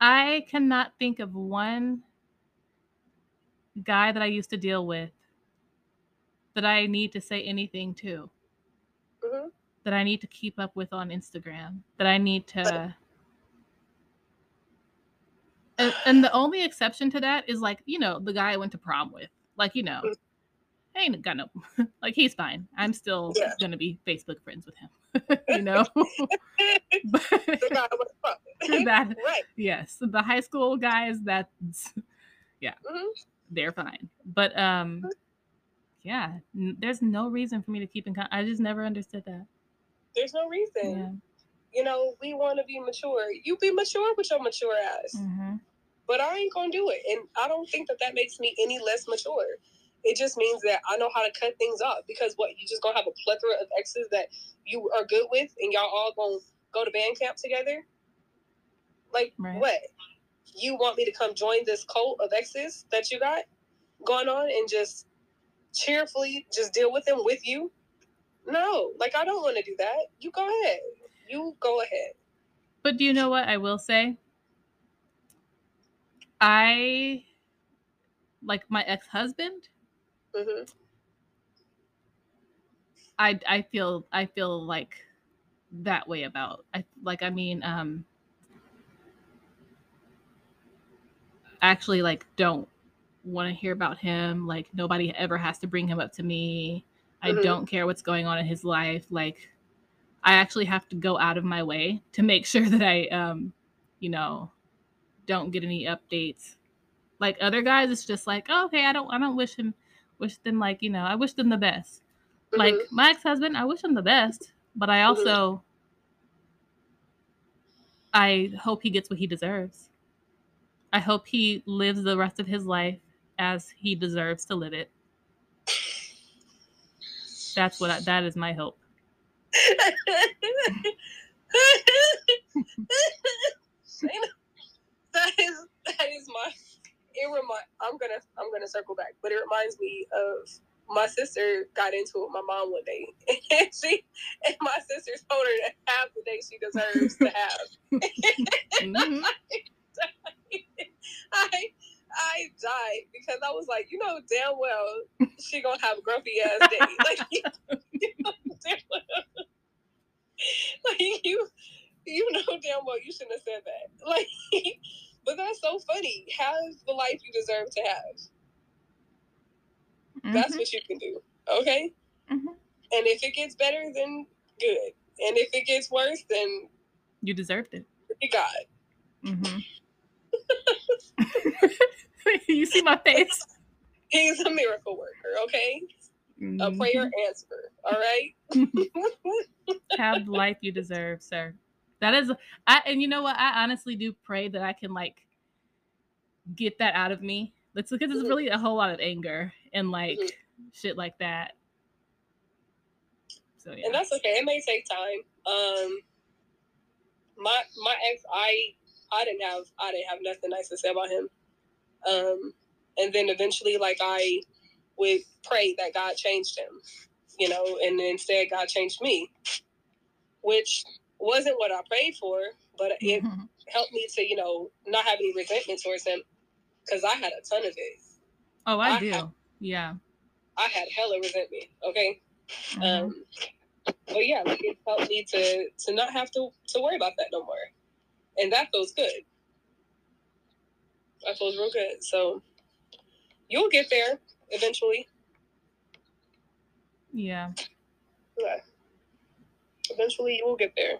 I cannot think of one guy that I used to deal with that I need to say anything to. Mhm. That I need to keep up with on Instagram. That I need to and, and the only exception to that is like, you know, the guy I went to prom with. Like, you know, Mm. I ain't got no like he's fine. I'm still Yeah. gonna be Facebook friends with him. you know? but the guy that right. yes, the high school guys that's Mhm. they're fine. But um yeah, n- there's no reason for me to keep in contact. I just never understood that. There's no reason. Yeah. You know, we want to be mature. You be mature with your mature ass. hmm but I ain't gonna do it. And I don't think that that makes me any less mature. It just means that I know how to cut things off because what you just gonna have a plethora of exes that you are good with, and y'all all gonna go to band camp together. Like Right. what? You want me to come join this cult of exes that you got going on and just cheerfully just deal with them with you? No, like I don't want to do that. You go ahead. You go ahead. But do you know what I will say? I like my ex-husband. Hmm I I feel I feel like that way about. I like I mean um actually like don't want to hear about him. Like nobody ever has to bring him up to me. I Mhm. don't care what's going on in his life. Like I actually have to go out of my way to make sure that I um you know don't get any updates. Like other guys it's just like, oh, "Okay, I don't I don't wish him wish them like, you know, I wish them the best." Like Mhm. my ex-husband, I wish him the best, but I also I hope he gets what he deserves. I hope he lives the rest of his life as he deserves to live it. That's what I, that is my hope. That is that is my it remind I'm gonna I'm gonna circle back, but it reminds me of my sister got into it with my mom one day and she and my sister told her to have the day she deserves to have. Mhm. I I died because I was like, you know damn well she gonna have a grumpy ass day. Like you, you know damn well. Like you you know damn well you shouldn't have said that. Like but that's so funny. Have the life you deserve to have. That's Mhm. what you can do. Okay? Mhm. And if it gets better, then good. And if it gets worse, then You deserved it. you God. Mhm. you see my face? He's a miracle worker, okay? A Mhm. prayer answer, All right? Have the life you deserve, sir. That is, I and you know what? I honestly do pray that I can like get that out of me. It's because it's Mhm. really a whole lot of anger and like Mhm. shit like that. So yeah. and that's okay. It may take time. Um, my my ex, I I didn't have I didn't have nothing nice to say about him. Um, and then eventually, like I would pray that God changed him, you know, and instead God changed me, which wasn't what I prayed for, but it Mhm. helped me to you know not have any resentment towards him because I had a ton of it. oh, I I do. have- Yeah. I had hella resentment. Okay. Mhm. Um, but yeah, like it helped me to to not have to to worry about that no more, and that feels good. That feels real good. So you'll get there eventually. yeah. Yeah. Eventually, you will get there.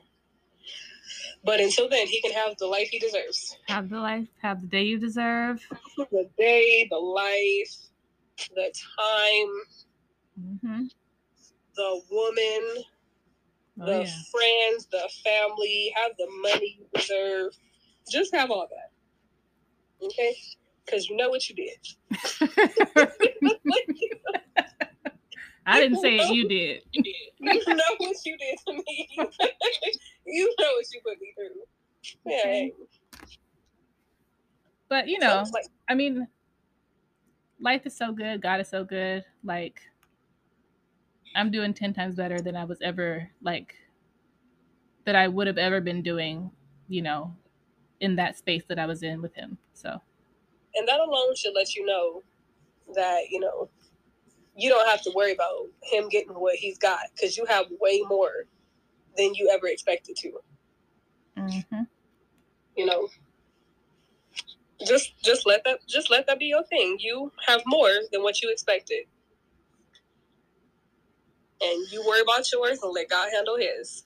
But until then, he can have the life he deserves. Have the life, have the day you deserve. The day, the life, the time, hmm the woman, Oh, the yeah. friends, the family, have the money you deserve. Just have all that. Okay? Because you know what you did. I didn't say it. You did. You know what you did to me. you know what you put me through. Yeah. Okay. But you know, So, like, I mean, life is so good. God is so good. Like, I'm doing 10 times better than I was ever, like, that I would have ever been doing, you know, in that space that I was in with him. So, and that alone should let you know that you know you don't have to worry about him getting what he's got because you have way more than you ever expected to. Mm-hmm. You know, just just let that just let that be your thing. You have more than what you expected, and you worry about yours and let God handle His.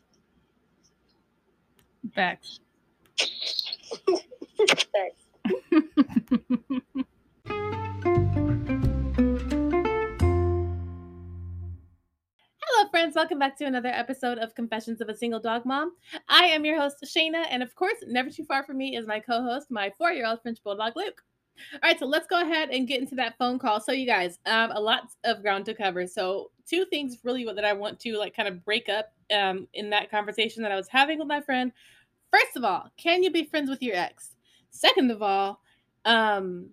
Facts. Facts. friends. Welcome back to another episode of Confessions of a Single Dog Mom. I am your host, Chaena, and of course, never too far from me is my co host, my four year old French Bulldog, Luke. All right, so let's go ahead and get into that phone call. So, you guys, um, a lot of ground to cover. So, two things really that I want to like kind of break up um, in that conversation that I was having with my friend. First of all, can you be friends with your ex? Second of all, um,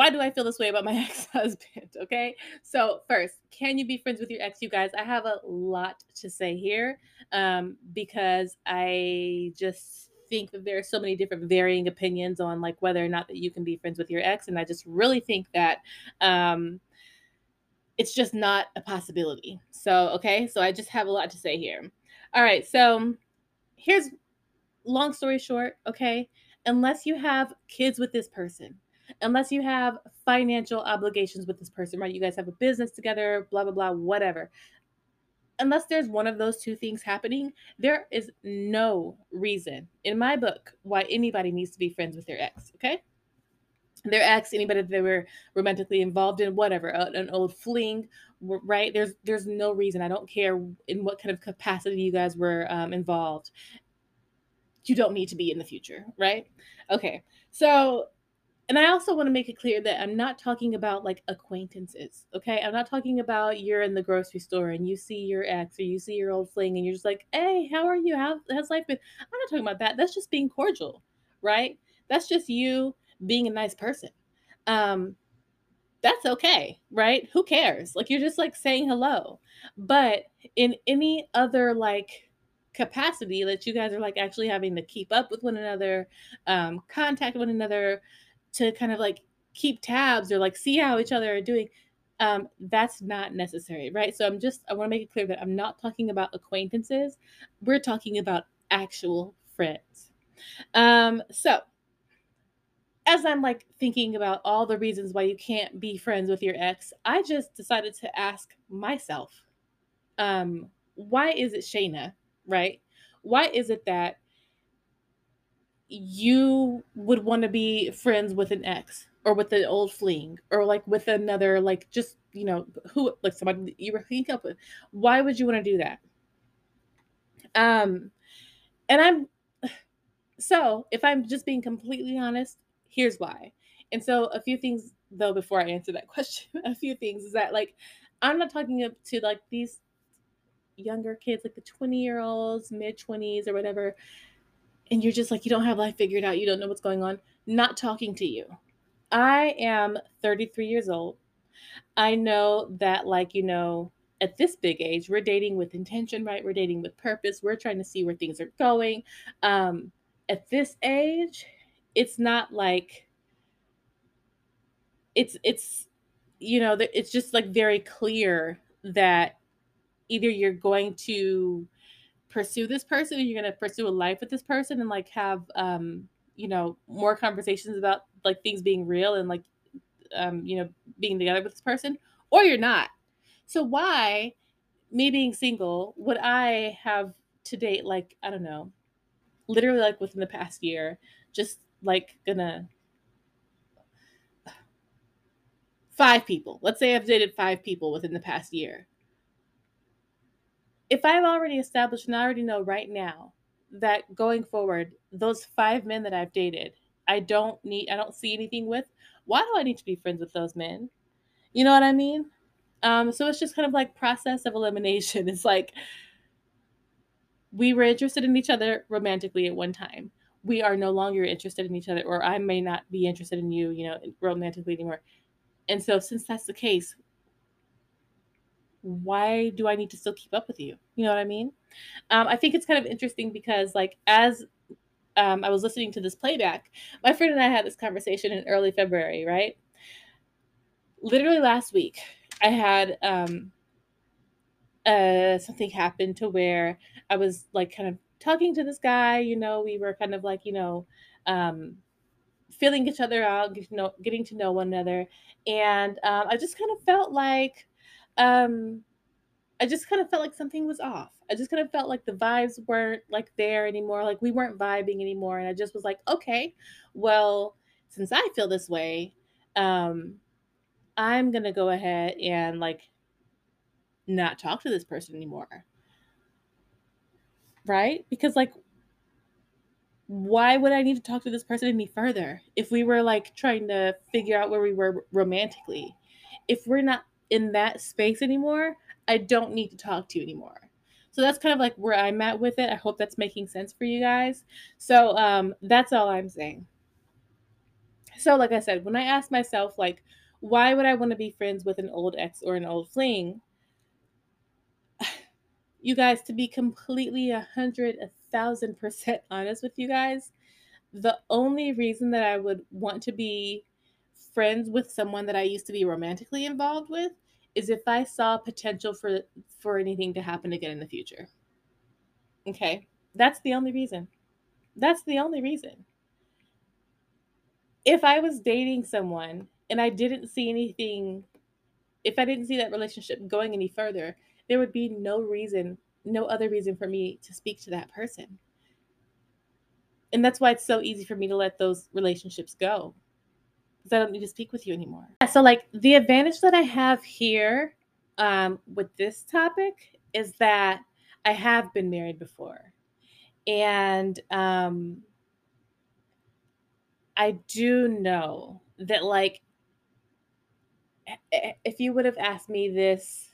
why do I feel this way about my ex husband? Okay. So, first, can you be friends with your ex? You guys, I have a lot to say here um, because I just think that there are so many different varying opinions on like whether or not that you can be friends with your ex. And I just really think that um, it's just not a possibility. So, okay. So, I just have a lot to say here. All right. So, here's long story short. Okay. Unless you have kids with this person, unless you have financial obligations with this person, right? You guys have a business together, blah, blah, blah, whatever. Unless there's one of those two things happening, there is no reason in my book why anybody needs to be friends with their ex, okay? Their ex, anybody that they were romantically involved in, whatever, an old fling, right? There's there's no reason. I don't care in what kind of capacity you guys were um, involved. You don't need to be in the future, right? Okay, so and I also want to make it clear that I'm not talking about like acquaintances. Okay. I'm not talking about you're in the grocery store and you see your ex or you see your old fling and you're just like, hey, how are you? How has life been? I'm not talking about that. That's just being cordial, right? That's just you being a nice person. Um, that's okay, right? Who cares? Like you're just like saying hello. But in any other like capacity that you guys are like actually having to keep up with one another, um, contact one another, to kind of like keep tabs or like see how each other are doing um, that's not necessary right? So i'm just i want to make it clear that i'm not talking about acquaintances. We're talking about actual friends. Um, so as i'm like thinking about all the reasons why you can't be friends with your ex i just decided to ask myself um, why is it Chaena right? Why is it that you would want to be friends with an ex or with an old fling or like with another like just you know who like somebody you were hooking up with. Why would you want to do that? Um and i'm so if i'm just being completely honest here's why. And so a few things though before i answer that question a few things is that like i'm not talking up to like these younger kids like the 20 year olds mid 20s or whatever and you're just like, you don't have life figured out, you don't know what's going on, not talking to you. I am 33 years old. I know that, like, you know, at this big age, we're dating with intention, right? We're dating with purpose. We're trying to see where things are going. Um, at this age, it's not like it's it's you know it's just like very clear that either you're going to pursue this person? And you're going to pursue a life with this person and like have um you know more conversations about like things being real and like um you know being together with this person? Or you're not. So why me being single would i have to date like i don't know literally like within the past year just like gonna five people? Let's say i've dated five people within the past year if I've already established and I already know right now that going forward, those five men that I've dated, I don't need, I don't see anything with, why do I need to be friends with those men? You know what I mean? Um, so it's just kind of like process of elimination. It's like we were interested in each other romantically at one time. We are no longer interested in each other, or I may not be interested in you, you know, romantically anymore. And so, since that's the case, why do I need to still keep up with you? You know what I mean? Um, I think it's kind of interesting because, like, as um, I was listening to this playback. My friend and I had this conversation in early February, right? Literally last week, I had um, uh, something happen to where I was like kind of talking to this guy. You know, we were kind of like you know um, feeling each other out, getting to know, one another, and um, I just kind of felt like um, I just kind of felt like something was off. I just kind of felt like the vibes weren't like there anymore. Like we weren't vibing anymore. And I just was like, okay, well, since I feel this way, um, I'm gonna go ahead and like not talk to this person anymore. Right? Because like why would I need to talk to this person any further if we were like trying to figure out where we were romantically? If we're not in that space anymore, I don't need to talk to you anymore. So that's kind of like where I'm at with it. I hope that's making sense for you guys. So um, that's all I'm saying. So, like I said, when I ask myself, like, why would I want to be friends with an old ex or an old fling? You guys, to be completely a hundred, a thousand percent honest with you guys, the only reason that I would want to be friends with someone that I used to be romantically involved with is if I saw potential for for anything to happen again in the future. Okay? That's the only reason. That's the only reason. If I was dating someone and I didn't see anything if I didn't see that relationship going any further, there would be no reason, no other reason for me to speak to that person. And that's why it's so easy for me to let those relationships go because I don't need to speak with you anymore. So, like, the advantage that I have here um, with this topic is that I have been married before. And um, I do know that, like, if you would have asked me this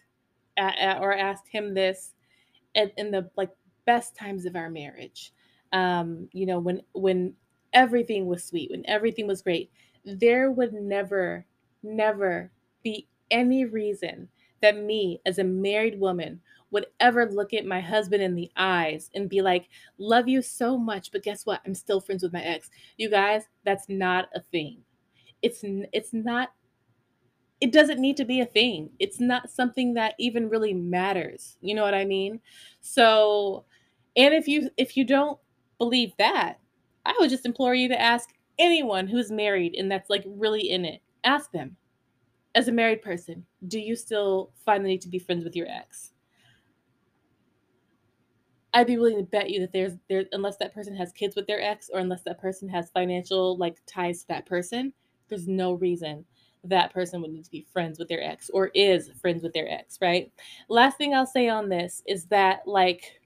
uh, or asked him this in, in the like best times of our marriage, um, you know, when when everything was sweet, when everything was great, there would never, never be any reason that me, as a married woman, would ever look at my husband in the eyes and be like, Love you so much, but guess what? I'm still friends with my ex. You guys, that's not a thing. It's it's not it doesn't need to be a thing. It's not something that even really matters. You know what I mean? So, and if you if you don't believe that, I would just implore you to ask anyone who's married and that's like really in it, ask them as a married person, do you still find the need to be friends with your ex? I'd be willing to bet you that there's there unless that person has kids with their ex or unless that person has financial like ties to that person, there's no reason that person would need to be friends with their ex or is friends with their ex, right? Last thing I'll say on this is that like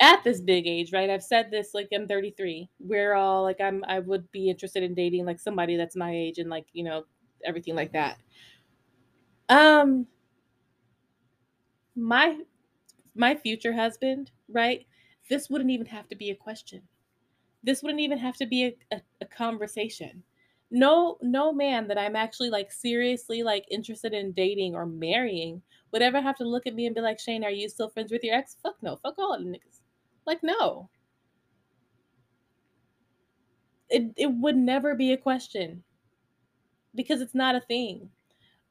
at this big age, right? I've said this like I'm 33. We're all like I'm I would be interested in dating like somebody that's my age and like, you know, everything like that. Um my my future husband, right? This wouldn't even have to be a question. This wouldn't even have to be a, a, a conversation. No no man that I'm actually like seriously like interested in dating or marrying would ever have to look at me and be like, Shane, are you still friends with your ex? Fuck no. Fuck all of the niggas. Like, no. It, it would never be a question because it's not a thing.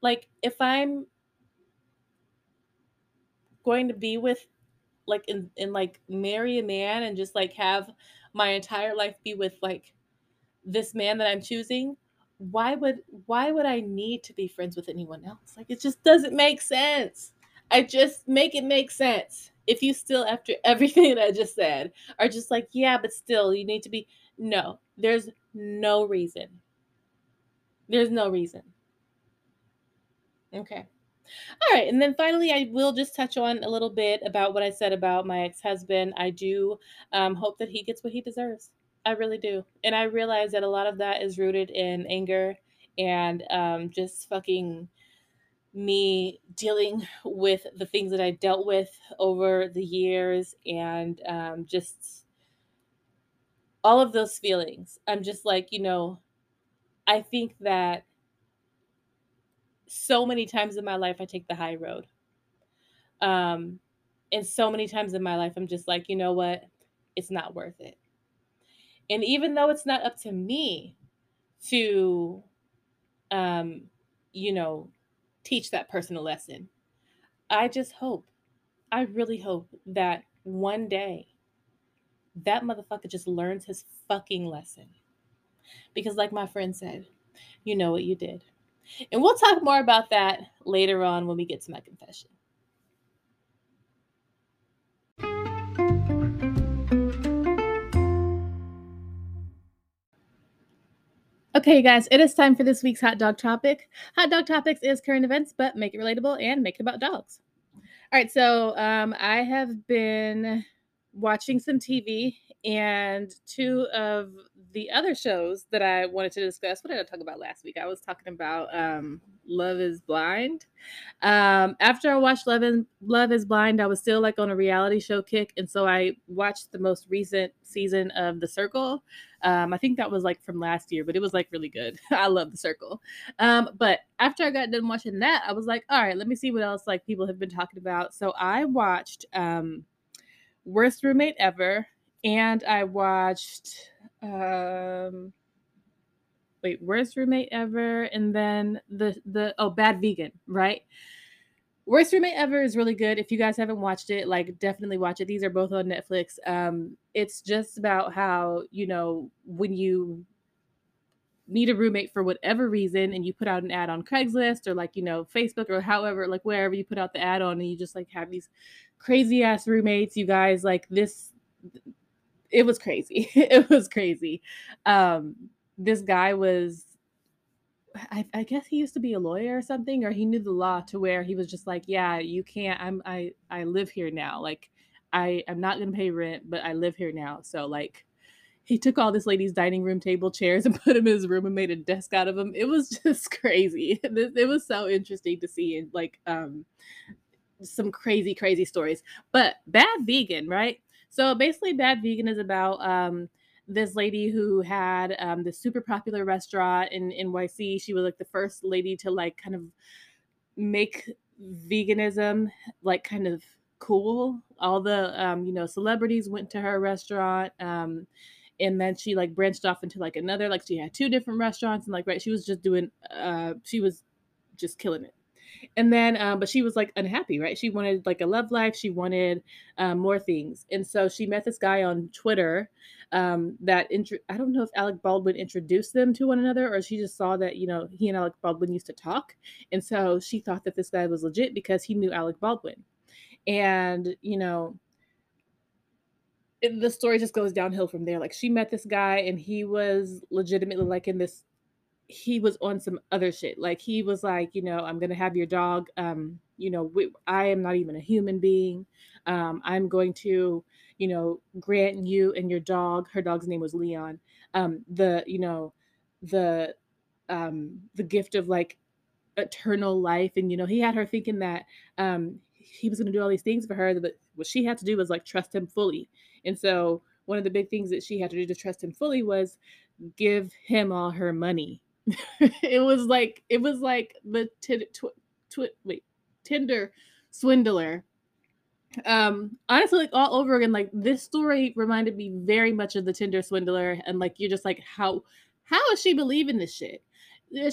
Like, if I'm going to be with, like, in, in like, marry a man and just like have my entire life be with like this man that I'm choosing, why would why would I need to be friends with anyone else? Like it just doesn't make sense. I just make it make sense if you still, after everything that I just said, are just like, yeah, but still, you need to be. No, there's no reason. There's no reason. Okay. All right. And then finally, I will just touch on a little bit about what I said about my ex husband. I do um, hope that he gets what he deserves. I really do. And I realize that a lot of that is rooted in anger and um, just fucking me dealing with the things that I dealt with over the years and um, just all of those feelings. I'm just like, you know, I think that so many times in my life I take the high road. Um, And so many times in my life, I'm just like, you know what? It's not worth it. And even though it's not up to me to, um, you know, teach that person a lesson, I just hope, I really hope that one day that motherfucker just learns his fucking lesson. Because, like my friend said, you know what you did. And we'll talk more about that later on when we get to my confession. Okay, guys, it is time for this week's hot dog topic. Hot dog topics is current events, but make it relatable and make it about dogs. All right, so um, I have been watching some TV, and two of the other shows that I wanted to discuss. What did I talk about last week? I was talking about um, Love Is Blind. Um, after I watched Love, and, Love Is Blind, I was still like on a reality show kick, and so I watched the most recent season of The Circle. Um, I think that was like from last year, but it was like really good. I love The Circle. Um, but after I got done watching that, I was like, all right, let me see what else like people have been talking about. So I watched um, Worst Roommate Ever, and I watched um wait, worst roommate ever, and then the the oh bad vegan, right? Worst roommate ever is really good. If you guys haven't watched it, like definitely watch it. These are both on Netflix. Um, it's just about how you know when you need a roommate for whatever reason and you put out an ad on Craigslist or like you know Facebook or however like wherever you put out the ad on and you just like have these crazy ass roommates you guys like this it was crazy. it was crazy. Um, this guy was, I, I, guess he used to be a lawyer or something, or he knew the law to where he was just like, yeah, you can't. I'm I I live here now. Like, I I'm not gonna pay rent, but I live here now. So like, he took all this lady's dining room table chairs and put them in his room and made a desk out of them. It was just crazy. It was so interesting to see and like um some crazy crazy stories. But bad vegan, right? So basically, Bad Vegan is about um, this lady who had um, this super popular restaurant in NYC. She was like the first lady to like kind of make veganism like kind of cool. All the um, you know celebrities went to her restaurant. Um, and then she like branched off into like another like she had two different restaurants and like right she was just doing uh she was just killing it and then, um, but she was like unhappy, right? She wanted like a love life. She wanted um, more things. And so she met this guy on Twitter um, that int- I don't know if Alec Baldwin introduced them to one another or she just saw that, you know, he and Alec Baldwin used to talk. And so she thought that this guy was legit because he knew Alec Baldwin. And, you know, the story just goes downhill from there. Like she met this guy and he was legitimately like in this he was on some other shit. Like he was like, you know, I'm gonna have your dog. Um, you know, we, I am not even a human being. Um, I'm going to, you know, grant you and your dog. Her dog's name was Leon. Um, the, you know, the, um, the gift of like eternal life. And you know, he had her thinking that um, he was gonna do all these things for her, but what she had to do was like trust him fully. And so one of the big things that she had to do to trust him fully was give him all her money it was like it was like the t- tw- tw- wait Tinder swindler. Um, honestly, like all over again, like this story reminded me very much of the Tinder swindler, and like you're just like, how how is she believing this shit?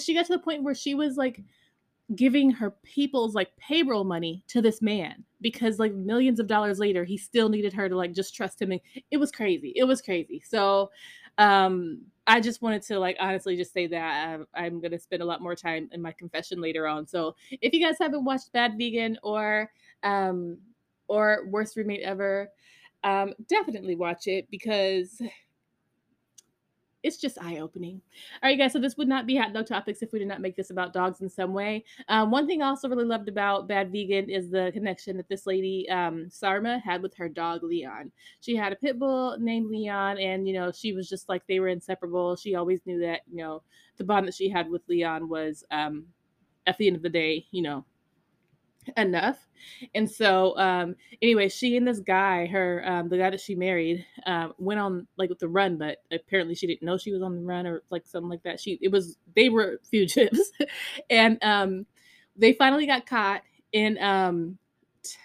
She got to the point where she was like giving her people's like payroll money to this man because like millions of dollars later he still needed her to like just trust him and it was crazy it was crazy so um I just wanted to like honestly just say that I'm, I'm to spend a lot more time in my confession later on. So if you guys haven't watched Bad Vegan or um or Worst Roommate Ever, um definitely watch it because it's just eye opening. All right, guys. So this would not be hot dog topics if we did not make this about dogs in some way. Um, one thing I also really loved about Bad Vegan is the connection that this lady um, Sarma had with her dog Leon. She had a pit bull named Leon, and you know she was just like they were inseparable. She always knew that you know the bond that she had with Leon was um, at the end of the day, you know, enough. And so, um, anyway, she and this guy, her, um, the guy that she married, um, went on like with the run, but apparently she didn't know she was on the run or like something like that. She, it was, they were fugitives and, um, they finally got caught in, um,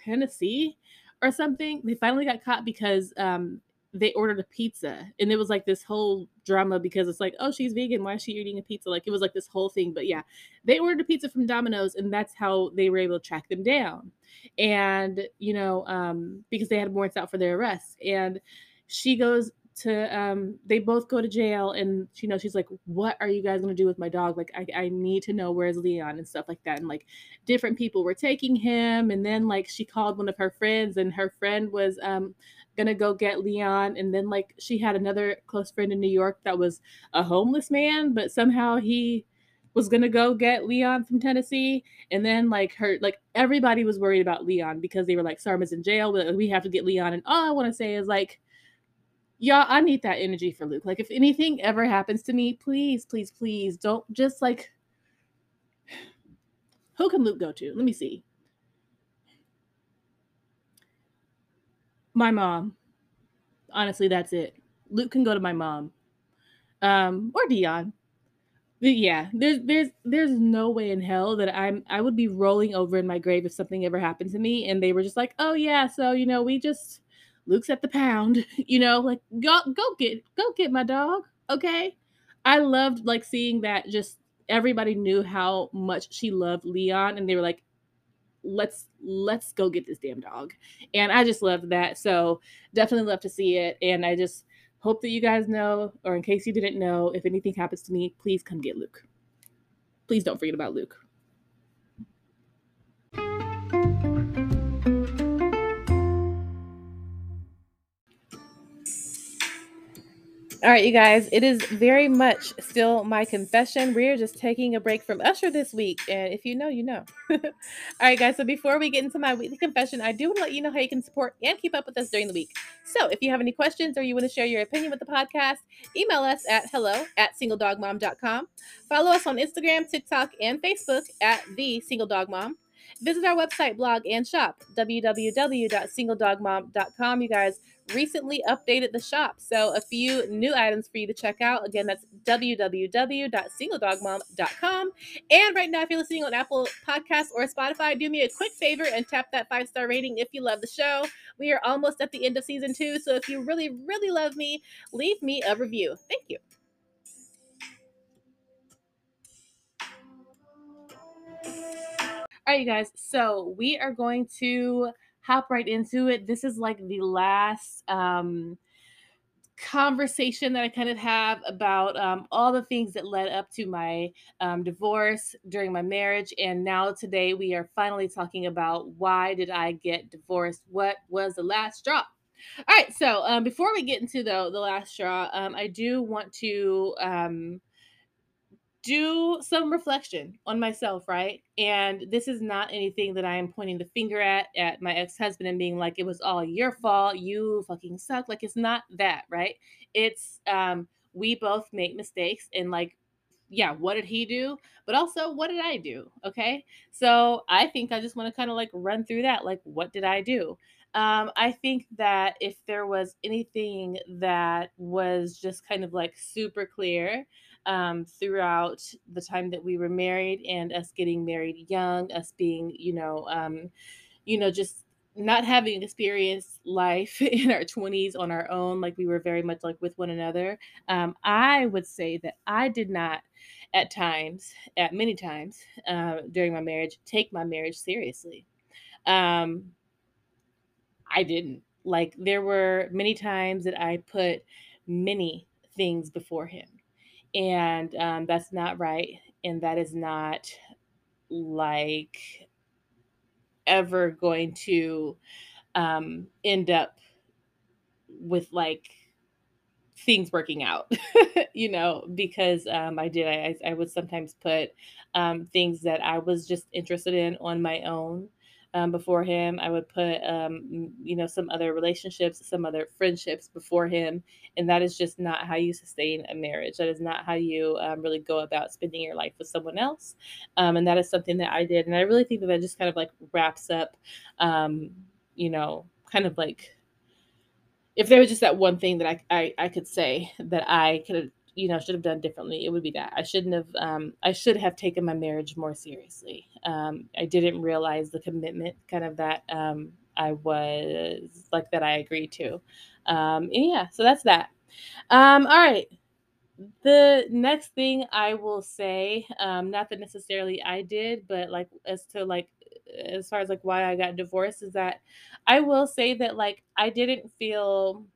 Tennessee or something. They finally got caught because um, they ordered a pizza and it was like this whole drama because it's like oh she's vegan. Why is she eating a pizza? Like it was like this whole thing but yeah. They ordered a pizza from domino's and that's how they were able to track them down. And you know um because they had warrants out for their arrest. And she goes to um they both go to jail and you know she's like what are you guys gonna do with my dog? Like I, I need to know where's leon and stuff like that. And like different people were taking him. And then like she called one of her friends and her friend was um gonna go get Leon. And then like she had another close friend in New York that was a homeless man, but somehow he was gonna go get Leon from Tennessee. And then like her like everybody was worried about Leon because they were like Sarma's in jail, we have to get Leon. And all I want to say is like y'all, I need that energy for Luke. Like if anything ever happens to me, please, please, please don't just like who can Luke go to? Let me see. My mom. Honestly, that's it. Luke can go to my mom. Um, or Dion. But yeah, there's there's there's no way in hell that I'm I would be rolling over in my grave if something ever happened to me and they were just like, "Oh yeah, so you know, we just Luke's at the pound." You know, like go go get go get my dog, okay? I loved like seeing that just everybody knew how much she loved Leon and they were like, let's let's go get this damn dog. And i just loved that. So definitely love to see it. And i just hope that you guys know or in case you didn't know if anything happens to me please come get luke. Please don't forget about luke All right, you guys, it is very much still my confession. We're just taking a break from Usher this week. And if you know, you know. All right, guys, so before we get into my weekly confession, I do want to let you know how you can support and keep up with us during the week. So if you have any questions or you want to share your opinion with the podcast, email us at hello at singledogmom.com. Follow us on Instagram, TikTok, and Facebook at the Single Dog Mom. Visit our website, blog, and shop, www.singledogmom.com. You guys recently updated the shop, so a few new items for you to check out. Again, that's www.singledogmom.com. And right now, if you're listening on Apple Podcasts or Spotify, do me a quick favor and tap that five star rating if you love the show. We are almost at the end of season two, so if you really, really love me, leave me a review. Thank you. All right, you guys. So we are going to hop right into it. This is like the last um, conversation that I kind of have about um, all the things that led up to my um, divorce during my marriage. And now today we are finally talking about why did I get divorced? What was the last straw? All right. So um, before we get into the the last straw, um, I do want to um, do some reflection on myself, right? And this is not anything that I am pointing the finger at at my ex-husband and being like it was all your fault, you fucking suck. Like it's not that, right? It's um we both make mistakes and like yeah, what did he do? But also what did I do? Okay? So, I think I just want to kind of like run through that like what did I do? Um, I think that if there was anything that was just kind of like super clear, um, throughout the time that we were married and us getting married young, us being, you know, um, you know, just not having experienced life in our 20s on our own, like we were very much like with one another. Um, I would say that I did not at times, at many times uh, during my marriage, take my marriage seriously. Um, I didn't. Like, there were many times that I put many things before him and um, that's not right and that is not like ever going to um, end up with like things working out you know because um, i did I, I would sometimes put um, things that i was just interested in on my own um, before him. I would put, um, you know, some other relationships, some other friendships before him. And that is just not how you sustain a marriage. That is not how you um, really go about spending your life with someone else. Um, and that is something that I did. And I really think that that just kind of like wraps up, um, you know, kind of like if there was just that one thing that I, I, I could say that I could you know should have done differently it would be that i shouldn't have um, i should have taken my marriage more seriously um, i didn't realize the commitment kind of that um, I was like that I agreed to. Um, yeah, so that's that. Um, all right. The next thing I will say, um, not that necessarily I did, but like as to like as far as like why I got divorced is that I will say that like I didn't feel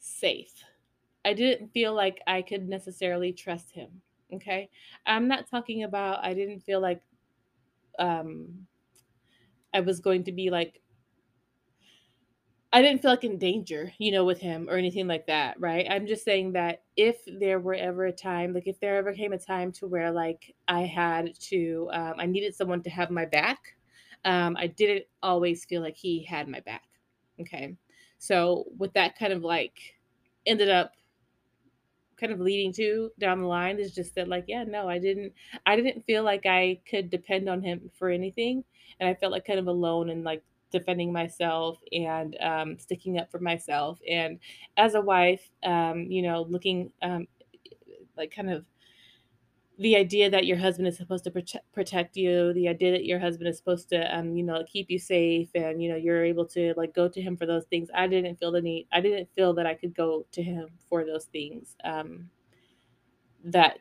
safe. I didn't feel like I could necessarily trust him. Okay. I'm not talking about I didn't feel like um I was going to be like I didn't feel like in danger, you know, with him or anything like that, right? I'm just saying that if there were ever a time, like if there ever came a time to where like I had to, um, I needed someone to have my back, um, I didn't always feel like he had my back. Okay. So with that kind of like ended up kind of leading to down the line is just that like yeah no i didn't i didn't feel like i could depend on him for anything. And i felt like kind of alone and like defending myself and um, sticking up for myself. And as a wife um, you know looking um, like kind of the idea that your husband is supposed to prote- protect you the idea that your husband is supposed to um, you know keep you safe and you know you're able to like go to him for those things i didn't feel the need i didn't feel that i could go to him for those things um, that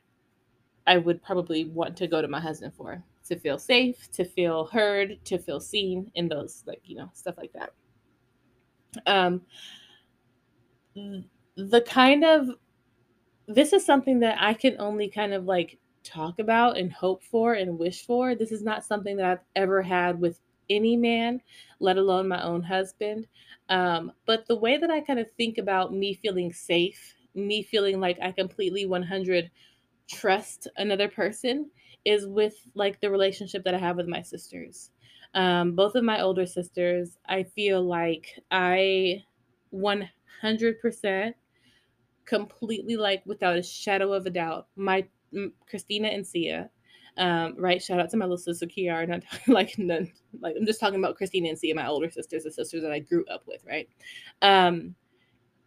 i would probably want to go to my husband for to feel safe to feel heard to feel seen in those like you know stuff like that. Um the kind of this is something that i can only kind of like talk about and hope for and wish for. This is not something that I've ever had with any man, let alone my own husband. Um, but the way that I kind of think about me feeling safe, me feeling like I completely 100 trust another person is with like the relationship that I have with my sisters. Um, both of my older sisters, I feel like I 100% completely like without a shadow of a doubt my Christina and Sia. Um, right, shout out to my little sister Kiara. Not like none, like I'm just talking about Christina and Sia, my older sisters, the sisters that I grew up with. Right, um,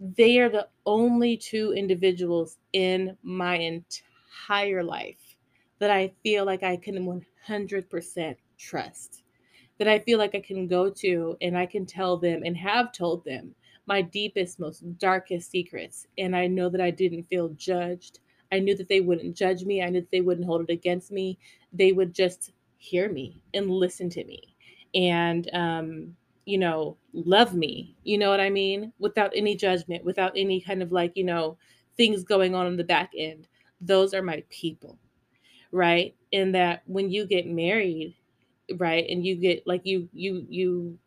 they are the only two individuals in my entire life that I feel like I can 100% trust. That I feel like I can go to and I can tell them and have told them my deepest, most darkest secrets. And I know that I didn't feel judged. I knew that they wouldn't judge me. I knew that they wouldn't hold it against me. They would just hear me and listen to me and, um, you know, love me. You know what I mean? Without any judgment, without any kind of like, you know, things going on in the back end. Those are my people. Right. And that when you get married, right, and you get like you, you, you,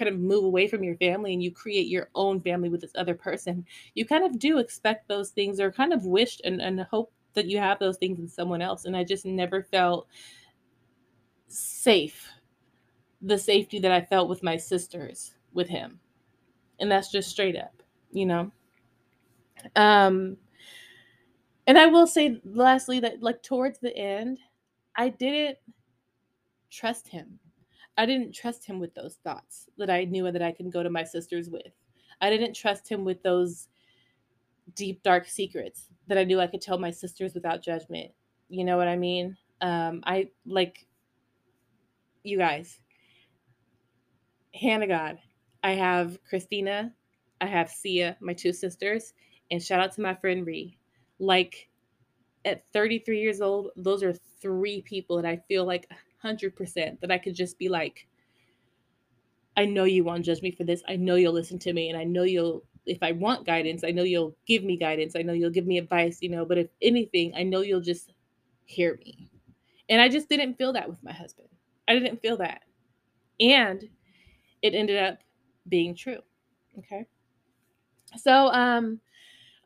kind of move away from your family and you create your own family with this other person, you kind of do expect those things or kind of wish and, and hope that you have those things in someone else. And I just never felt safe, the safety that I felt with my sisters with him. And that's just straight up, you know? Um, and I will say lastly that like towards the end, I didn't trust him I didn't trust him with those thoughts that I knew that I can go to my sisters with. I didn't trust him with those deep, dark secrets that I knew I could tell my sisters without judgment. You know what I mean? Um, I like you guys. Hannah God. I have Christina, I have Sia, my two sisters, and shout out to my friend Ree. Like at 33 years old, those are three people that I feel like 100% that I could just be like, I know you won't judge me for this. I know you'll listen to me. And I know you'll, if I want guidance, I know you'll give me guidance. I know you'll give me advice, you know, but if anything, I know you'll just hear me. And I just didn't feel that with my husband. I didn't feel that. And it ended up being true. Okay. So, um,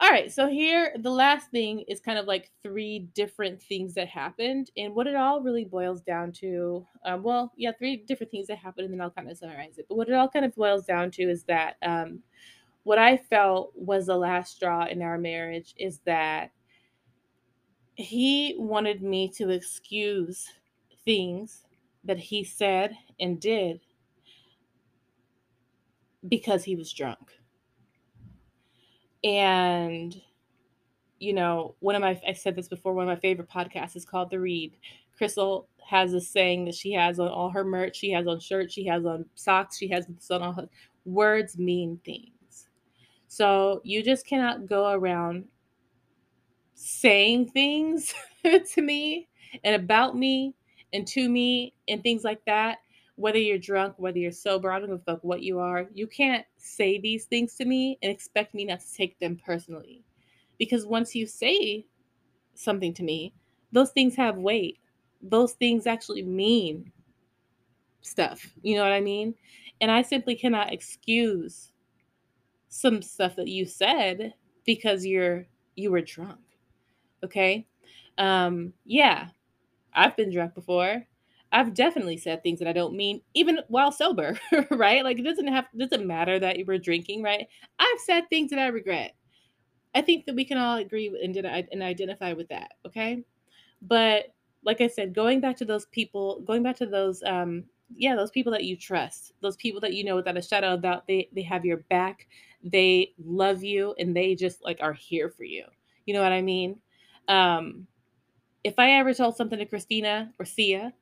all right, so here the last thing is kind of like three different things that happened, and what it all really boils down to, um, well, yeah, three different things that happened, and then I'll kind of summarize it. But what it all kind of boils down to is that um, what I felt was the last straw in our marriage is that he wanted me to excuse things that he said and did because he was drunk and, you know, one of my, I said this before, one of my favorite podcasts is called The Read. Crissle has a saying that she has on all her merch, she has on shirts, she has on socks, she has on all her words mean things. So you just cannot go around saying things to me and about me and to me and things like that. Whether you're drunk, whether you're sober, I don't give a fuck what you are. You can't say these things to me and expect me not to take them personally. Because once you say something to me, those things have weight. Those things actually mean stuff. You know what I mean? And I simply cannot excuse some stuff that you said because you're you were drunk. Okay? Um yeah. I've been drunk before. I've definitely said things that I don't mean even while sober, right? Like it doesn't have doesn't matter that you were drinking, right? I've said things that I regret. I think that we can all agree and, and identify with that, okay? But like I said, going back to those people, going back to those um yeah, those people that you trust, those people that you know without a shadow of doubt they they have your back, they love you and they just like are here for you. You know what I mean? Um if I ever told something to Christina or Sia,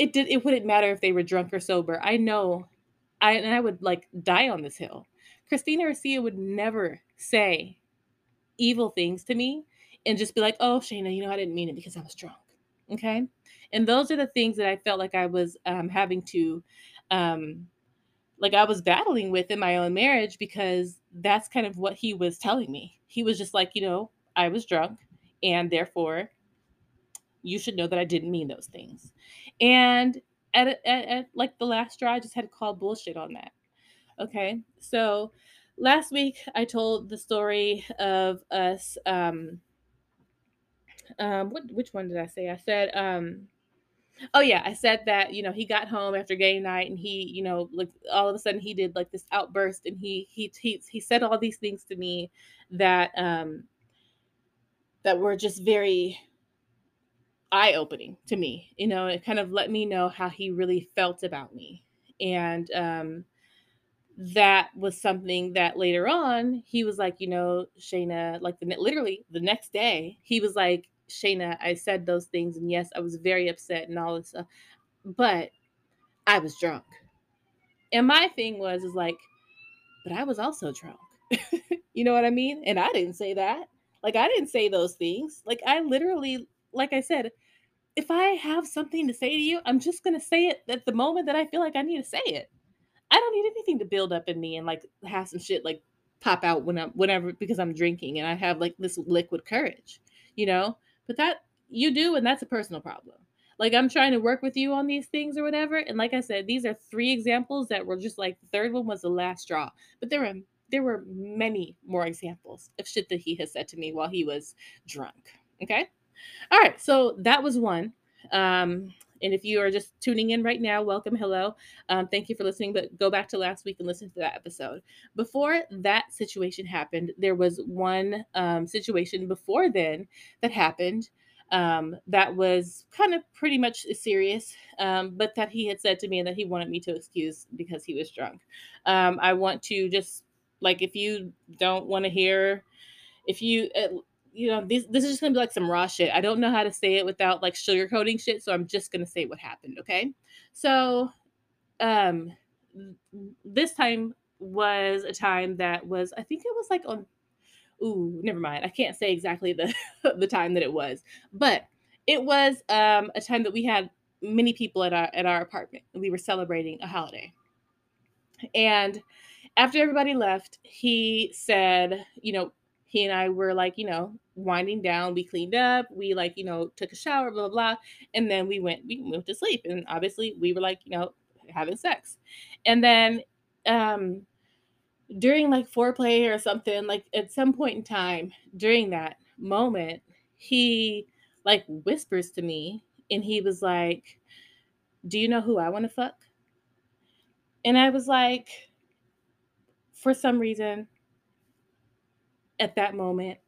it did it wouldn't matter if they were drunk or sober. I know I and I would like die on this hill. Christina or Sia would never say evil things to me and just be like, oh Chaena, you know I didn't mean it because I was drunk. Okay. And those are the things that I felt like I was um, having to um, like I was battling with in my own marriage because that's kind of what he was telling me. He was just like, you know, I was drunk and therefore you should know that I didn't mean those things. And at, at, at like the last straw, I just had to call bullshit on that. Okay. So last week I told the story of us. Um, um, what, which one did I say? I said, um, oh yeah, I said that, you know, he got home after game night and he, you know, like all of a sudden he did like this outburst and he, he, he, he said all these things to me that, um, that were just very eye opening to me. You know, it kind of let me know how he really felt about me. And um, that was something that later on he was like, you know, Chaena, like the literally the next day, he was like, Chaena, I said those things, and yes, I was very upset and all this stuff, but I was drunk. And my thing was, is like, but I was also drunk. you know what I mean? And I didn't say that. Like, I didn't say those things. Like, I literally like I said, if I have something to say to you, I'm just going to say it at the moment that I feel like I need to say it. I don't need anything to build up in me and like have some shit like pop out when I'm whenever because I'm drinking and I have like this liquid courage, you know? But that you do and that's a personal problem. Like I'm trying to work with you on these things or whatever and like I said, these are three examples that were just like the third one was the last straw. But there were there were many more examples of shit that he has said to me while he was drunk. Okay? All right, so that was one. Um, and if you are just tuning in right now, welcome, hello. Um, thank you for listening. But go back to last week and listen to that episode. Before that situation happened, there was one um, situation before then that happened um, that was kind of pretty much serious, um, but that he had said to me and that he wanted me to excuse because he was drunk. Um, I want to just like if you don't want to hear, if you you know, this this is just gonna be like some raw shit. I don't know how to say it without like sugarcoating shit, so I'm just gonna say what happened. Okay, so um, this time was a time that was I think it was like on. Ooh, never mind. I can't say exactly the the time that it was, but it was um a time that we had many people at our at our apartment. We were celebrating a holiday, and after everybody left, he said, you know, he and I were like, you know, winding down. We cleaned up. We like, you know, took a shower, blah, blah, blah. And then we went, we went to sleep. And obviously we were like, you know, having sex. And then um during like foreplay or something, like at some point in time during that moment, he like whispers to me and he was like, Do you know who I want to fuck? And I was like, for some reason, at that moment,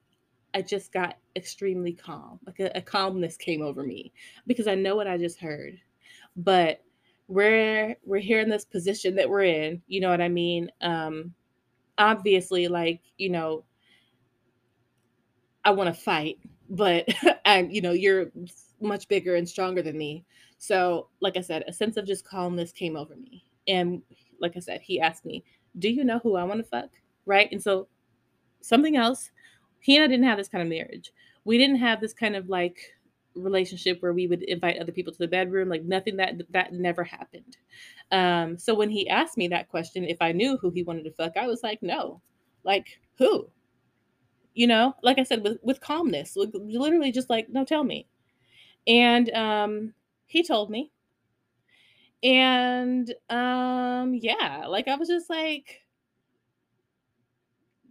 I just got extremely calm. Like a, a, calmness came over me because I know what I just heard. But we're we're here in this position that we're in, you know what I mean? Um obviously like, you know, I want to fight, but and you know, you're much bigger and stronger than me. So, like I said, a sense of just calmness came over me. And like I said, he asked me, Do you know who I want to fuck? Right. And so, something else, he and I didn't have this kind of marriage. We didn't have this kind of like relationship where we would invite other people to the bedroom like nothing that that never happened. Um so when he asked me that question if i knew who he wanted to fuck i was like no. Like who? You know? Like i said with with calmness literally just like no tell me. And um he told me. And um yeah like i was just like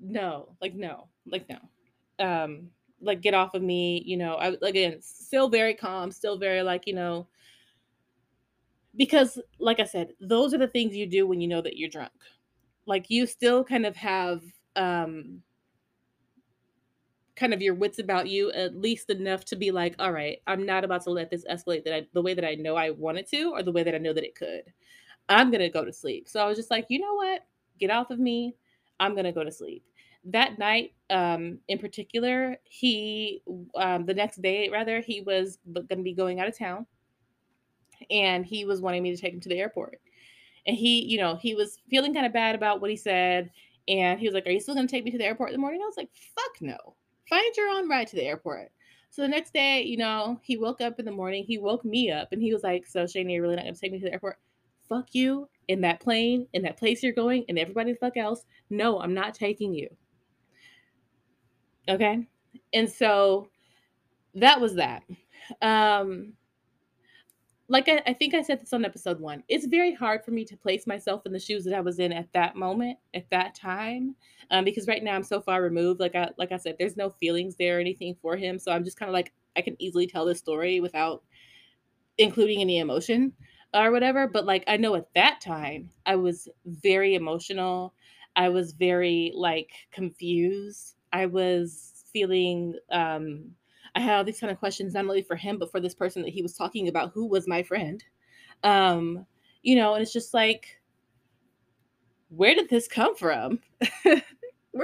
no like no like no. Um like get off of me you know i again still very calm still very like you know because like i said those are the things you do when you know that you're drunk. Like you still kind of have um kind of your wits about you at least enough to be like all right i'm not about to let this escalate that I, the way that i know i want it to or the way that i know that it could. I'm gonna go to sleep. So i was just like you know what? Get off of me. I'm gonna go to sleep that night um, in particular he um, the next day rather he was going to be going out of town and he was wanting me to take him to the airport. And he you know he was feeling kind of bad about what he said and he was like are you still going to take me to the airport in the morning? I was like fuck no. Find your own ride to the airport. So the next day you know he woke up in the morning he woke me up and he was like so shane you're really not going to take me to the airport? Fuck you in that plane in that place you're going and everybody the fuck else. No i'm not taking you Okay. And so that was that. Um, like I, I, think I said this on episode one, it's very hard for me to place myself in the shoes that I was in at that moment, at that time, um, because right now I'm so far removed. Like I, like I said, there's no feelings there or anything for him, so I'm just kind of like I can easily tell this story without including any emotion or whatever. But like I know at that time, I was very emotional. I was very like confused. I was feeling um I had all these kind of questions not only for him but for this person that he was talking about who was my friend. Um, you know, and it's just like where did this come from? where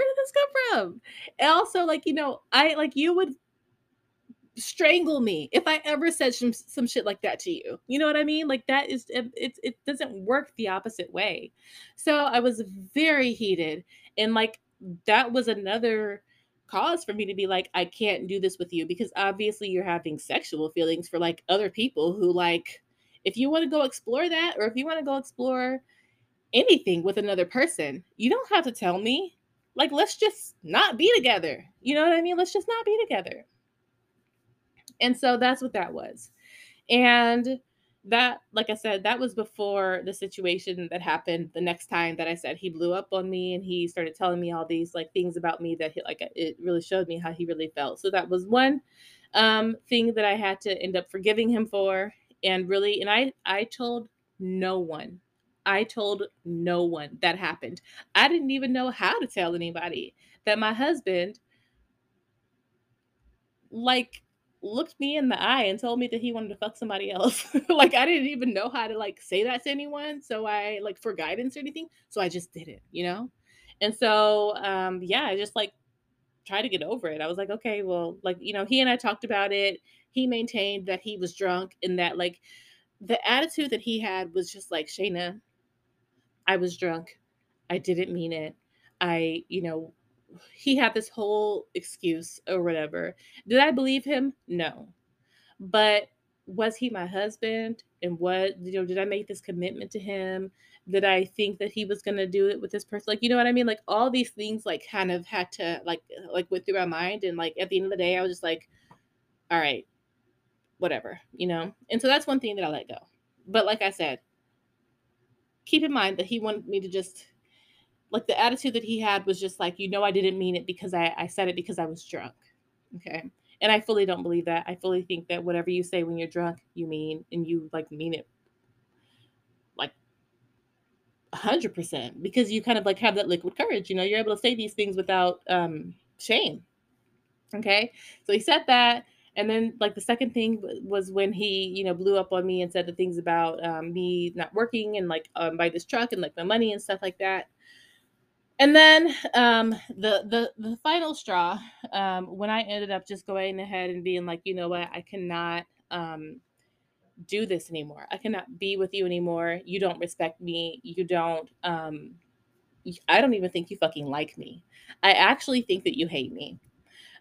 did this come from? And also like, you know, I like you would strangle me if I ever said some some shit like that to you. You know what I mean? Like that is it it, it doesn't work the opposite way. So I was very heated and like that was another cause for me to be like, I can't do this with you because obviously you're having sexual feelings for like other people who like, if you want to go explore that or if you want to go explore anything with another person, you don't have to tell me. Like, let's just not be together. You know what I mean? Let's just not be together. And so that's what that was. And that like i said that was before the situation that happened the next time that i said he blew up on me and he started telling me all these like things about me that he, like it really showed me how he really felt. So that was one um thing that i had to end up forgiving him for and really and i i told no one. I told no one that happened. I didn't even know how to tell anybody that my husband like looked me in the eye and told me that he wanted to fuck somebody else. like I didn't even know how to like say that to anyone. So I like for guidance or anything. So I just did it, you know? And so um yeah, I just like tried to get over it. I was like, okay, well, like, you know, he and I talked about it. He maintained that he was drunk and that like the attitude that he had was just like, Chaena, I was drunk. I didn't mean it. I, you know, he had this whole excuse or whatever. Did I believe him? No. But was he my husband? And what, you know, did I make this commitment to him? Did I think that he was going to do it with this person? Like, you know what I mean? Like all these things like kind of had to like like went through my mind and like at the end of the day I was just like all right, whatever, you know? And so that's one thing that I let go. But like I said, keep in mind that he wanted me to just like the attitude that he had was just like, you know, I didn't mean it because I, I said it because I was drunk. Okay. And I fully don't believe that. I fully think that whatever you say when you're drunk, you mean, and you like mean it like 100% because you kind of like have that liquid courage. You know, you're able to say these things without um, shame. Okay. So he said that. And then, like, the second thing was when he, you know, blew up on me and said the things about um, me not working and like um, buy this truck and like my money and stuff like that and then um, the the the final straw um, when I ended up just going ahead and being like, you know what, I cannot um do this anymore. I cannot be with you anymore. You don't respect me. You don't um I don't even think you fucking like me. I actually think that you hate me.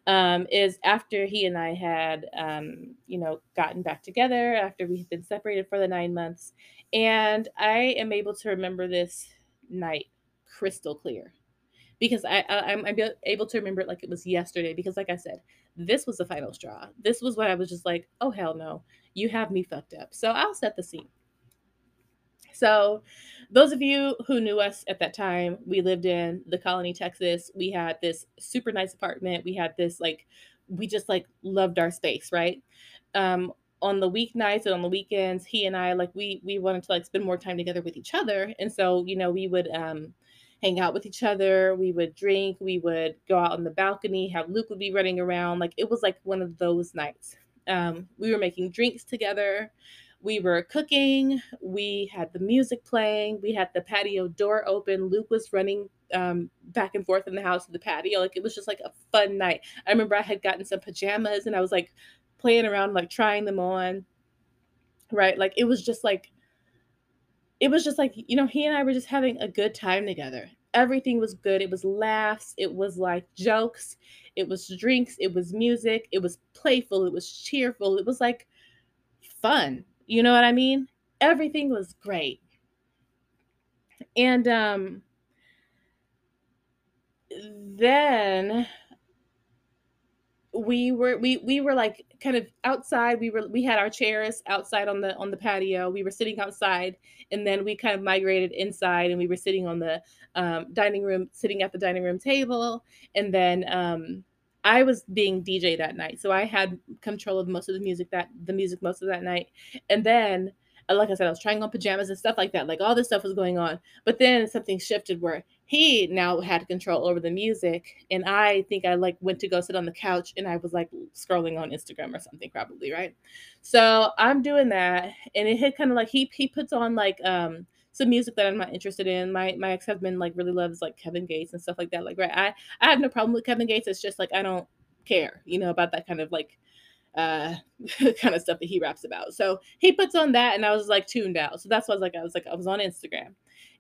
Um, is after he and I had, um, you know, gotten back together after we had been separated for the nine months. And I am able to remember this night crystal clear because I, I am able to remember it like it was yesterday. Because, like I said, this was the final straw. This was what I was just like, oh hell no, you have me fucked up. So I'll set the scene. So, those of you who knew us at that time, we lived in the colony, Texas. We had this super nice apartment. We had this, like, we just like loved our space, right? Um, on the weeknights and on the weekends, he and I, like, we we wanted to like spend more time together with each other. And so, you know, we would um hang out with each other. We would drink. We would go out on the balcony. Have Luke would be running around. Like it was like one of those nights. Um, we were making drinks together we were cooking we had the music playing we had the patio door open luke was running um, back and forth in the house to the patio like it was just like a fun night i remember i had gotten some pajamas and i was like playing around like trying them on right like it was just like it was just like you know he and i were just having a good time together. Everything was good. It was laughs. It was like jokes. It was drinks. It was music. It was playful. It was cheerful. It was like fun. You know what I mean? Everything was great. And um then we were we we were like kind of outside we were we had our chairs outside on the on the patio we were sitting outside and then we kind of migrated inside and we were sitting on the um, dining room sitting at the dining room table and then um, I was being DJ that night, so I had control of most of the music that the music most of that night. And then, like I said, I was trying on pajamas and stuff like that. Like all this stuff was going on. But then something shifted where he now had control over the music, and I think I like went to go sit on the couch and I was like scrolling on Instagram or something, probably right. So I'm doing that, and it hit kind of like he he puts on like um some music that I'm not interested in. My my ex husband like really loves like Kevin Gates and stuff like that. Like right, I I have no problem with Kevin Gates. It's just like I don't care, you know, about that kind of like uh kind of stuff that he raps about. So he puts on that and I was like tuned out. So that's why I was like I was like I was on Instagram.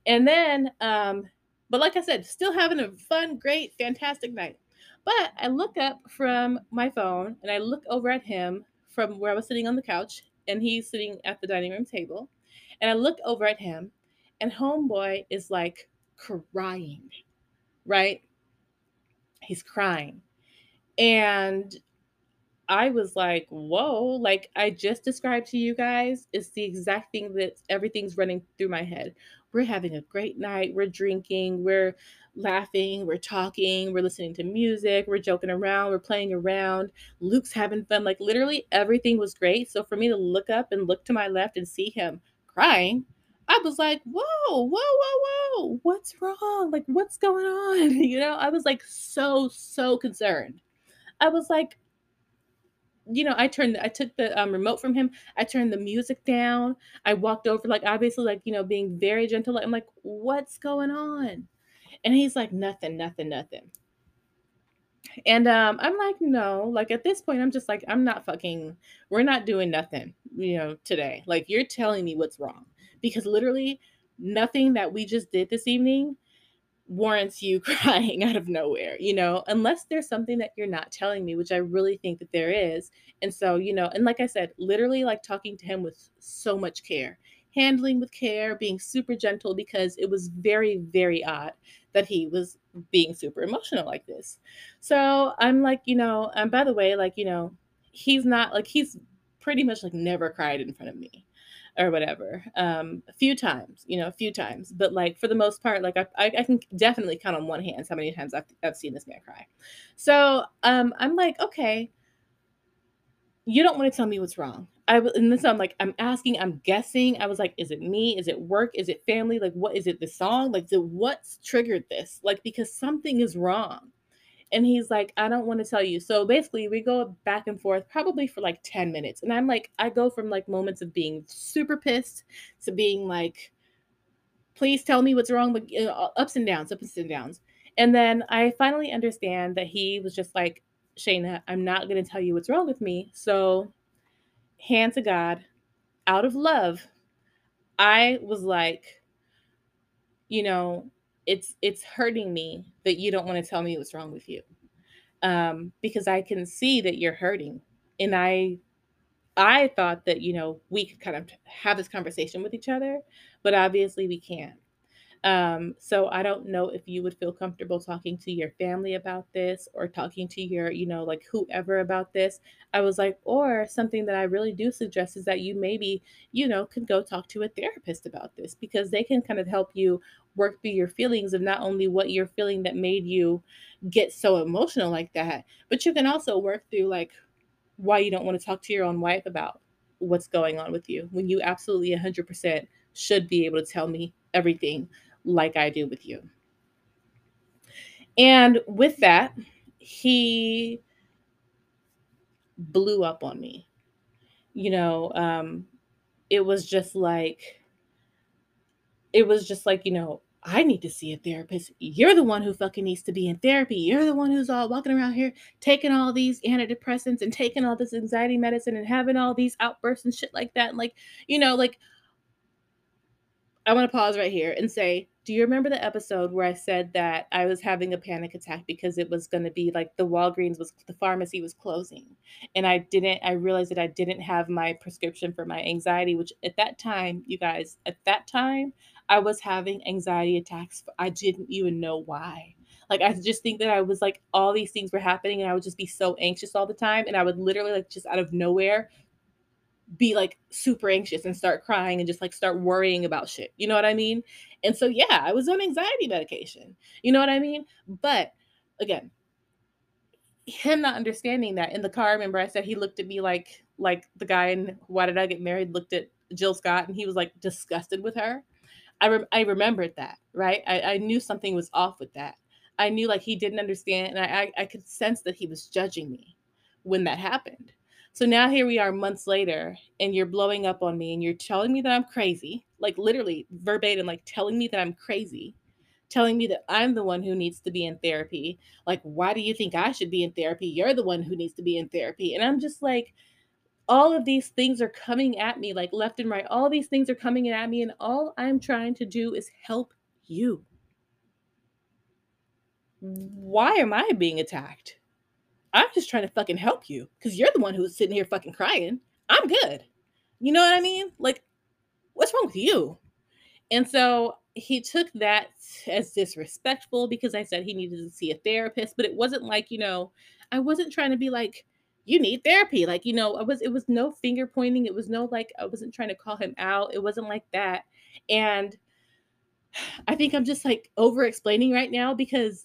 And then um but like I said, still having a fun, great, fantastic night. But I look up from my phone and I look over at him from where I was sitting on the couch and he's sitting at the dining room table. And I look over at him and homeboy is like crying, right? He's crying. And I was like, whoa, like I just described to you guys, it's the exact thing that everything's running through my head. We're having a great night. We're drinking. We're laughing. We're talking. We're listening to music. We're joking around. We're playing around. Luke's having fun. Like literally everything was great. So for me to look up and look to my left and see him crying, I was like, whoa, whoa, whoa, whoa, what's wrong? Like, what's going on? You know, I was like so, so concerned. I was like, you know, I turned, I took the um, remote from him. I turned the music down. I walked over, like, obviously, like, you know, being very gentle. I'm like, what's going on? And he's like, nothing, nothing, nothing. And um, I'm like, no, like at this point, I'm just like, I'm not fucking, we're not doing nothing, you know, today. Like, you're telling me what's wrong because literally nothing that we just did this evening warrants you crying out of nowhere, you know, unless there's something that you're not telling me, which I really think that there is. And so, you know, and like I said, literally like talking to him with so much care, handling with care, being super gentle because it was very, very odd that he was being super emotional like this. So I'm like, you know, and by the way, like, you know, he's not like he's pretty much like never cried in front of me or whatever um a few times you know a few times but like for the most part like i, I, I can definitely count on one hand how many times I've, I've seen this man cry so um i'm like okay you don't want to tell me what's wrong I and then so I'm like, I'm asking, I'm guessing. I was like, is it me? Is it work? Is it family? Like, what is it? The song? Like, the what's triggered this? Like, because something is wrong. And he's like, I don't want to tell you. So basically, we go back and forth probably for like 10 minutes. And I'm like, I go from like moments of being super pissed to being like, please tell me what's wrong, but you know, ups and downs, ups and downs. And then I finally understand that he was just like, Chaena, I'm not going to tell you what's wrong with me. So hand to God, out of love, I was like, you know, it's it's hurting me that you don't want to tell me what's wrong with you. Um, because I can see that you're hurting. And I I thought that, you know, we could kind of have this conversation with each other, but obviously we can't. Um, so I don't know if you would feel comfortable talking to your family about this or talking to your, you know, like whoever about this. I was like, or something that I really do suggest is that you maybe, you know, could go talk to a therapist about this because they can kind of help you work through your feelings of not only what you're feeling that made you get so emotional like that, but you can also work through like why you don't want to talk to your own wife about what's going on with you when you absolutely 100% should be able to tell me everything like I do with you. And with that, he blew up on me. You know, um, it was just like, it was just like, you know, I need to see a therapist. You're the one who fucking needs to be in therapy. You're the one who's all walking around here taking all these antidepressants and taking all this anxiety medicine and having all these outbursts and shit like that. And like, you know, like I want to pause right here and say, do you remember the episode where I said that I was having a panic attack because it was going to be like the Walgreens was the pharmacy was closing? And I didn't I realized that I didn't have my prescription for my anxiety which at that time you guys at that time I was having anxiety attacks I didn't even know why. Like I just think that I was like all these things were happening and I would just be so anxious all the time and I would literally like just out of nowhere be like super anxious and start crying and just like start worrying about shit. You know what I mean? And so yeah, I was on anxiety medication. You know what I mean? But again, him not understanding that in the car, remember I said he looked at me like like the guy in Why Did I Get Married looked at Jill Scott and he was like disgusted with her. I re- I remembered that, right? I, I knew something was off with that. I knew like he didn't understand and I, I, I could sense that he was judging me when that happened. So now here we are months later, and you're blowing up on me and you're telling me that I'm crazy, like literally verbatim, like telling me that I'm crazy, telling me that I'm the one who needs to be in therapy. Like, why do you think I should be in therapy? You're the one who needs to be in therapy. And I'm just like, all of these things are coming at me like left and right. All these things are coming at me, and all I'm trying to do is help you. Why am I being attacked? I'm just trying to fucking help you because you're the one who's sitting here fucking crying. I'm good. You know what I mean? Like, what's wrong with you? And so he took that as disrespectful because I said he needed to see a therapist, but it wasn't like, you know, I wasn't trying to be like, you need therapy. Like, you know, I was, it was no finger pointing. It was no like, I wasn't trying to call him out. It wasn't like that. And I think I'm just like over explaining right now because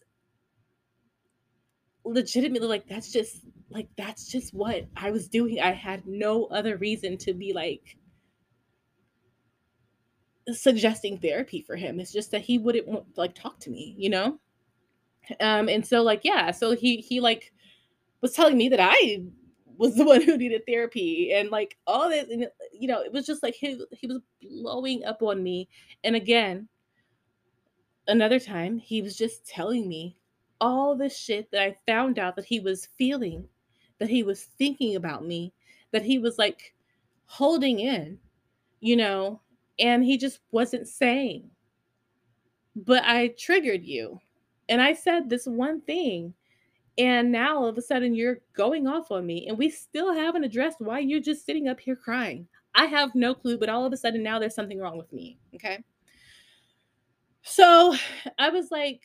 legitimately like that's just like that's just what I was doing. I had no other reason to be like suggesting therapy for him. It's just that he wouldn't like talk to me, you know? Um and so like yeah, so he he like was telling me that I was the one who needed therapy and like all this and you know, it was just like he he was blowing up on me. And again, another time he was just telling me all the shit that I found out that he was feeling, that he was thinking about me, that he was like holding in, you know, and he just wasn't saying. But I triggered you. And I said this one thing. And now all of a sudden you're going off on me. And we still haven't addressed why you're just sitting up here crying. I have no clue, but all of a sudden now there's something wrong with me. Okay. So I was like,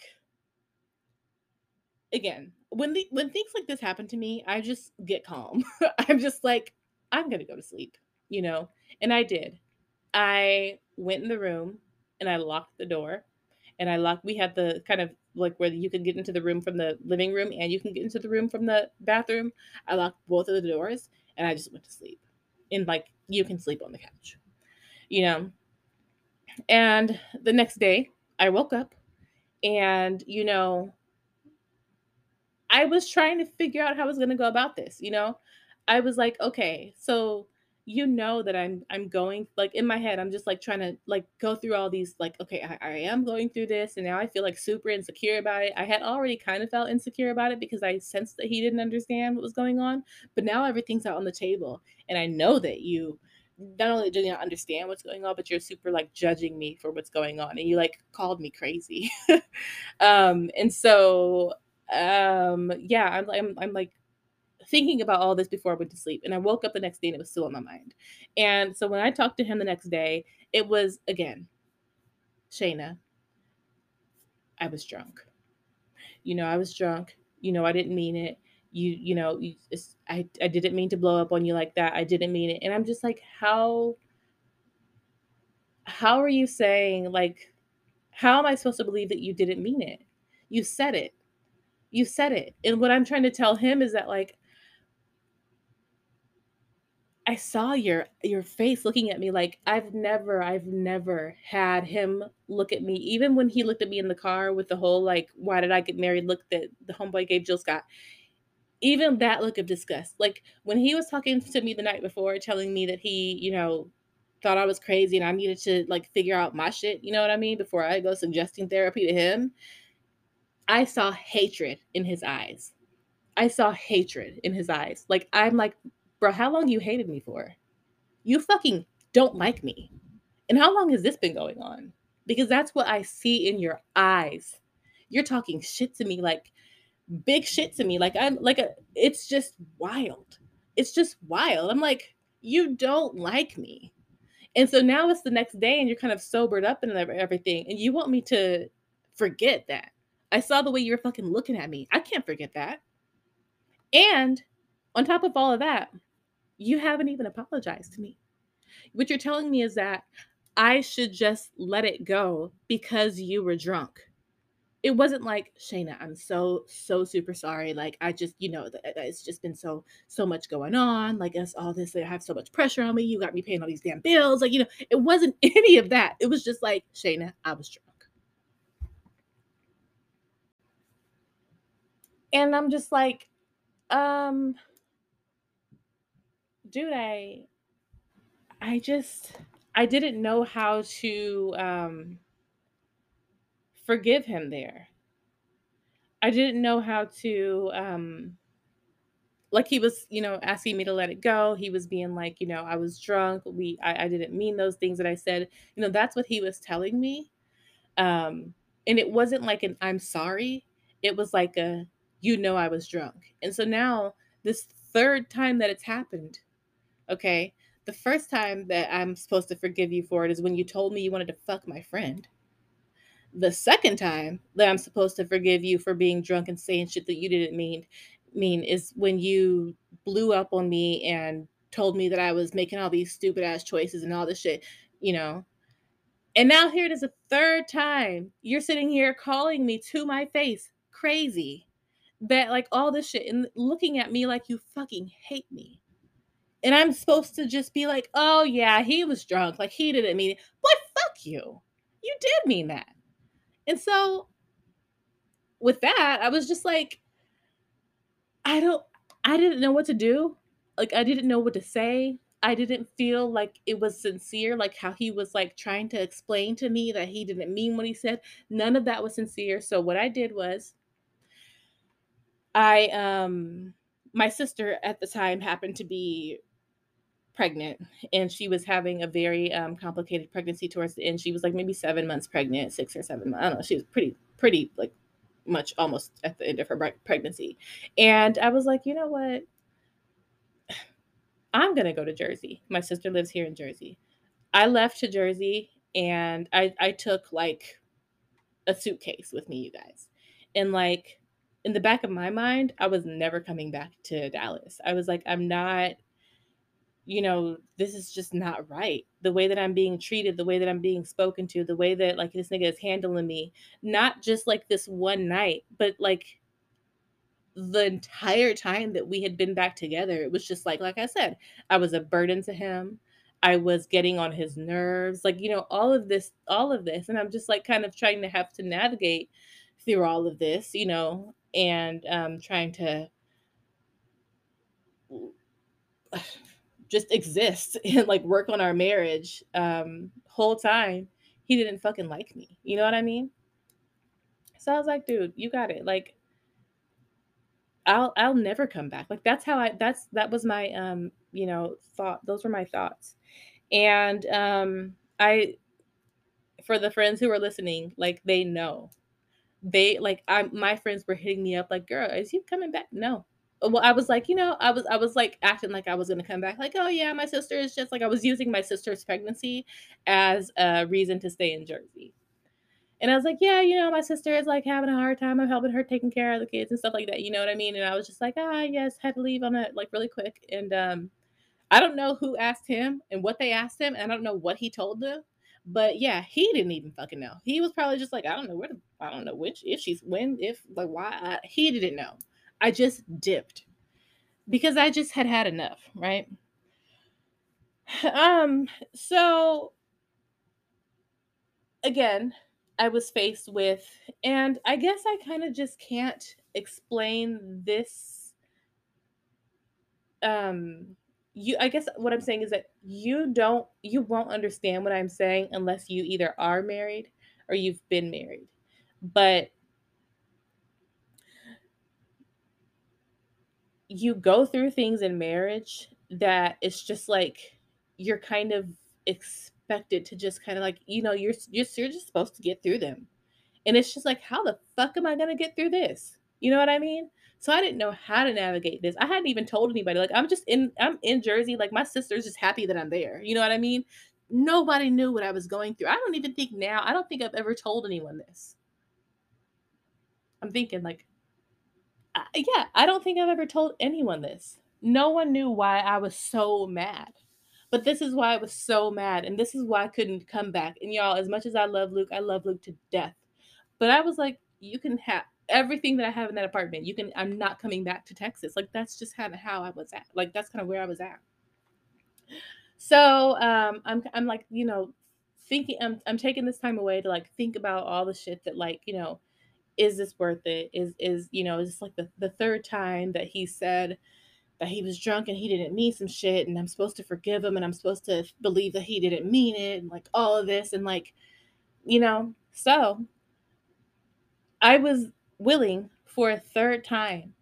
again, when the when things like this happen to me, I just get calm. I'm just like, I'm gonna go to sleep, you know. And I did. I went in the room and I locked the door. And I locked. We had the kind of like where you can get into the room from the living room and you can get into the room from the bathroom. I locked both of the doors and I just went to sleep. And like you can sleep on the couch, you know. And the next day, I woke up and you know I was trying to figure out how I was going to go about this, you know? I was like, okay, so you know that I'm I'm going like in my head I'm just like trying to like go through all these like okay I, I am going through this and now I feel like super insecure about it. I had already kind of felt insecure about it because I sensed that he didn't understand what was going on, but now everything's out on the table and I know that you not only do you not understand what's going on, but you're super like judging me for what's going on and you like called me crazy. um and so um yeah, I'm I'm I'm like thinking about all this before I went to sleep. And I woke up the next day and it was still on my mind. And so when I talked to him the next day, it was again, Chaena, I was drunk. You know, I was drunk. You know, I didn't mean it. You, you know, you, I, I didn't mean to blow up on you like that. I didn't mean it. And I'm just like, how, how are you saying, like, how am I supposed to believe that you didn't mean it? You said it. You said it. And what I'm trying to tell him is that, like, I saw your your face looking at me like I've never I've never had him look at me. Even when he looked at me in the car with the whole like why did I get married? look that the homeboy gave Jill Scott even that look of disgust. Like when he was talking to me the night before telling me that he you know thought I was crazy and I needed to like figure out my shit you know what I mean before I go suggesting therapy to him I saw hatred in his eyes I saw hatred in his eyes like I'm like bro, how long you hated me for? You fucking don't like me. And how long has this been going on? Because that's what I see in your eyes. You're talking shit to me like big shit to me. Like I'm like a it's just wild. It's just wild. I'm like, you don't like me. And so now it's the next day and you're kind of sobered up and everything. And you want me to forget that. I saw the way you were fucking looking at me. I can't forget that. And on top of all of that, you haven't even apologized to me. What you're telling me is that I should just let it go because you were drunk. It wasn't like, Chaena, I'm so, so super sorry. Like, I just, you know, uh, it's just been so, so much going on. Like, us all this, I have so much pressure on me. You got me paying all these damn bills. Like, you know, it wasn't any of that. It was just like, Chaena, I was drunk. And I'm just like, um, dude, I I just I didn't know how to um forgive him there. I didn't know how to um like he was, you know, asking me to let it go. He was being like, you know, I was drunk. We I, I didn't mean those things that I said. You know, that's what he was telling me. Um, and it wasn't like an I'm sorry. It was like a you know I was drunk. And so now this third time that it's happened, Okay. The first time that I'm supposed to forgive you for it is when you told me you wanted to fuck my friend. The second time that I'm supposed to forgive you for being drunk and saying shit that you didn't mean mean is when you blew up on me and told me that I was making all these stupid ass choices and all this shit, you know. And now here it is a third time. You're sitting here calling me to my face crazy. That like all this shit and looking at me like you fucking hate me. And I'm supposed to just be like, oh yeah, he was drunk. Like he didn't mean it. But fuck you. You did mean that. And so with that, I was just like, I don't I didn't know what to do. Like I didn't know what to say. I didn't feel like it was sincere, like how he was like trying to explain to me that he didn't mean what he said. None of that was sincere. So what I did was I um my sister at the time happened to be pregnant and she was having a very um, complicated pregnancy towards the end. She was like maybe seven months pregnant, six or seven months. I don't know. She was pretty, pretty like much almost at the end of her pregnancy. And I was like, you know what? I'm going to go to Jersey. My sister lives here in Jersey. I left to Jersey and I, I took like a suitcase with me, you guys. And like in the back of my mind, I was never coming back to Dallas. I was like, I'm not you know, this is just not right. The way that I'm being treated, the way that I'm being spoken to, the way that like this nigga is handling me, not just like this one night, but like the entire time that we had been back together. It was just like, like I said, I was a burden to him. I was getting on his nerves, like, you know, all of this, all of this. And I'm just like kind of trying to have to navigate through all of this, you know, and um, trying to just exist and like work on our marriage um whole time he didn't fucking like me you know what i mean? So i was like dude you got it like i'll i'll never come back. Like that's how i that's that was my um you know thought those were my thoughts. And um i for the friends who are listening like they know they like i my friends were hitting me up like girl is you coming back? No. Well i was like you know i was i was like acting like i was going to come back like oh yeah my sister is just like i was using my sister's pregnancy as a reason to stay in jersey. And i was like yeah you know my sister is like having a hard time i'm helping her taking care of the kids and stuff like that you know what i mean? And i was just like ah yes had to leave on it like really quick. And um i don't know who asked him and what they asked him and i don't know what he told them but yeah, he didn't even fucking know. He was probably just like, I don't know where, to, I don't know which, if she's when, if like why. I, he didn't know. I just dipped because I just had had enough, right? Um, so again, I was faced with, and I guess I kind of just can't explain this um you i guess what i'm saying is that you don't you won't understand what i'm saying unless you either are married or you've been married but you go through things in marriage that it's just like you're kind of expected to just kind of like you know you're you're, you're just supposed to get through them and it's just like how the fuck am i going to get through this you know what i mean so I didn't know how to navigate this. I hadn't even told anybody. Like I'm just in I'm in Jersey. Like my sister's just happy that I'm there. You know what I mean? Nobody knew what I was going through. I don't even think now. I don't think I've ever told anyone this. I'm thinking like I, yeah, I don't think I've ever told anyone this. No one knew why I was so mad. But this is why I was so mad and this is why I couldn't come back. And y'all, as much as I love Luke, I love Luke to death. But I was like, you can have everything that I have in that apartment. You can I'm not coming back to Texas. Like that's just kind of how I was at. Like that's kind of where I was at. So um I'm I'm like, you know, thinking I'm I'm taking this time away to like think about all the shit that like, you know, is this worth it? Is is you know, is this like the, the third time that he said that he was drunk and he didn't mean some shit and I'm supposed to forgive him and I'm supposed to believe that he didn't mean it and like all of this and like you know, so I was willing for a third time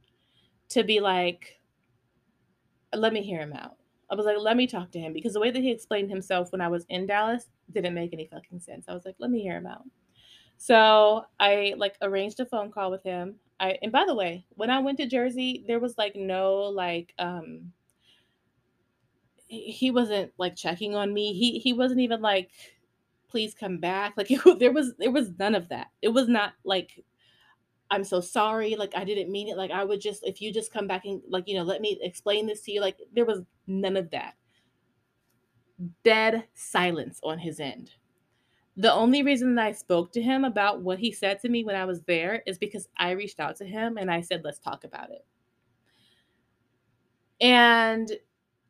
to be like, let me hear him out. I was like, let me talk to him because the way that he explained himself when I was in Dallas didn't make any fucking sense. I was like, let me hear him out. So I like arranged a phone call with him. I and by the way, when I went to Jersey, there was like no like um he wasn't like checking on me. He he wasn't even like please come back. Like it, there was there was none of that. It was not like I'm so sorry. Like, I didn't mean it. Like, I would just, if you just come back and, like, you know, let me explain this to you, like, there was none of that. Dead silence on his end. The only reason that I spoke to him about what he said to me when I was there is because I reached out to him and I said, let's talk about it. And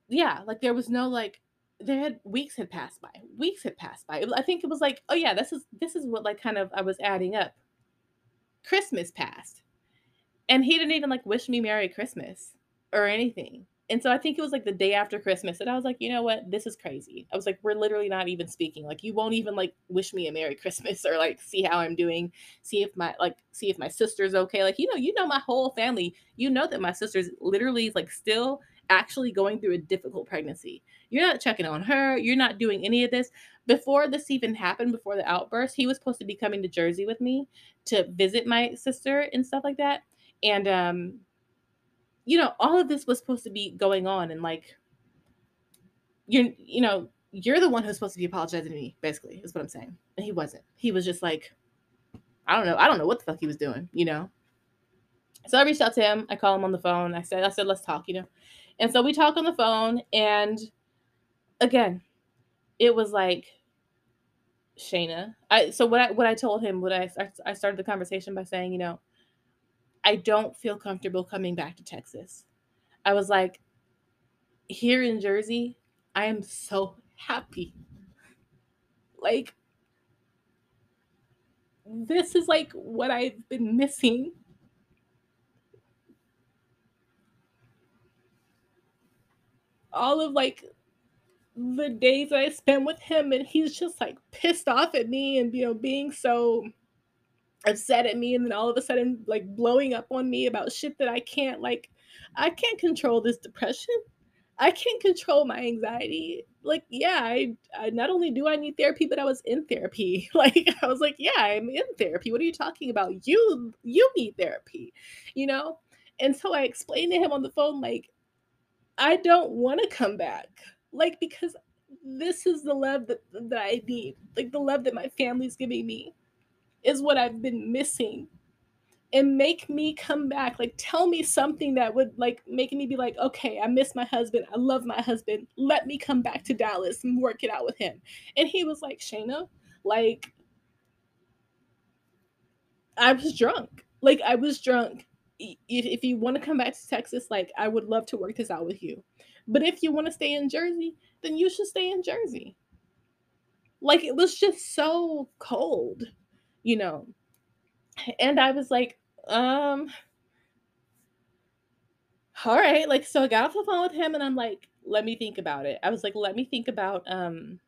yeah, like, there was no, like, there had weeks had passed by. Weeks had passed by. I think it was like, oh yeah, this is this is what like kind of I was adding up Christmas passed. And he didn't even like wish me Merry Christmas or anything. And so I think it was like the day after Christmas and I was like, you know what? This is crazy. I was like, we're literally not even speaking. Like you won't even like wish me a Merry Christmas or like see how I'm doing, see if my like see if my sister's okay. Like, you know, you know my whole family. You know that my sister's literally like still actually going through a difficult pregnancy. You're not checking on her. You're not doing any of this. Before this even happened, before the outburst, he was supposed to be coming to Jersey with me to visit my sister and stuff like that. And um you know, all of this was supposed to be going on and like you're you know, you're the one who's supposed to be apologizing to me, basically, is what I'm saying. And he wasn't. He was just like, I don't know. I don't know what the fuck he was doing, you know? So I reached out to him. I call him on the phone. I said, I said, let's talk, you know? And so we talk on the phone. And again, it was like, Chaena. I so what I what I told him, what I I started the conversation by saying, you know, I don't feel comfortable coming back to Texas. I was like, here in Jersey, I am so happy. Like this is like what I've been missing. all of like the days I spent with him and he's just like pissed off at me and you know being so upset at me and then all of a sudden like blowing up on me about shit that I can't like I can't control this depression. I can't control my anxiety. Like, yeah, I, I not only do I need therapy, but I was in therapy. Like, I was like, yeah, I'm in therapy. What are you talking about? You you need therapy, you know? And so I explained to him on the phone, like, I don't want to come back. Like, because this is the love that, that I need. Like the love that my family's giving me is what I've been missing. And make me come back like tell me something that would like make me be like okay i miss my husband i love my husband let me come back to dallas and work it out with him. And he was like Chaena like i was drunk. Like i was drunk. If, if you want to come back to texas like i would love to work this out with you. But if you want to stay in jersey then you should stay in jersey. Like it was just so cold you know and i was like um all right like so i got off the phone with him and i'm like let me think about it. I was like let me think about um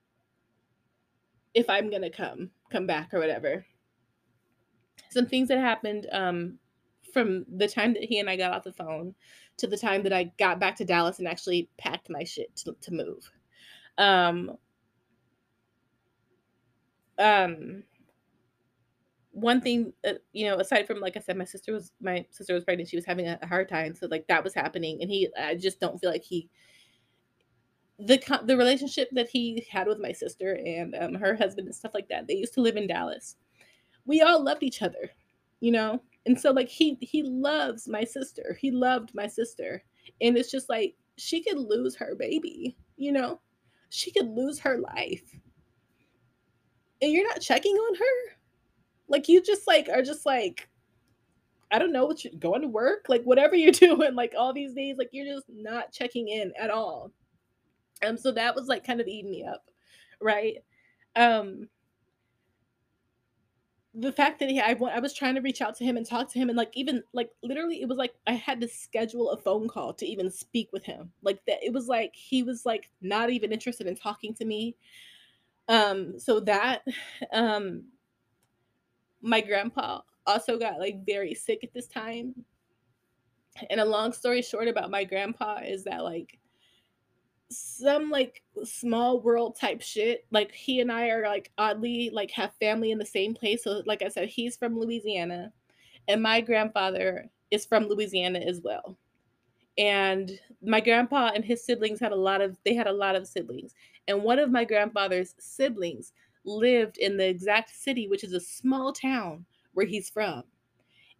if i'm gonna come come back or whatever. Some things that happened um from the time that he and i got off the phone to the time that i got back to dallas and actually packed my shit to, to move. Um um one thing uh, you know aside from like i said my sister was my sister was pregnant she was having a, a hard time so like that was happening and he i just don't feel like he the the relationship that he had with my sister and um, her husband and stuff like that they used to live in dallas. We all loved each other you know? And so like he he loves my sister he loved my sister and it's just like she could lose her baby you know? She could lose her life. And you're not checking on her like you just like are just like I don't know what you're going to work, like whatever you're doing, like all these days, like you're just not checking in at all. Um, so that was like kind of eating me up, right? Um, the fact that he, I, I was trying to reach out to him and talk to him, and like even like literally, it was like I had to schedule a phone call to even speak with him. Like that, it was like he was like not even interested in talking to me. Um, so that, um, my grandpa also got like very sick at this time. And a long story short about my grandpa is that like some like small world type shit. Like he and I are like oddly like have family in the same place. So like I said, he's from Louisiana and my grandfather is from Louisiana as well. And my grandpa and his siblings had a lot of they had a lot of siblings. And one of my grandfather's siblings lived in the exact city, which is a small town where he's from.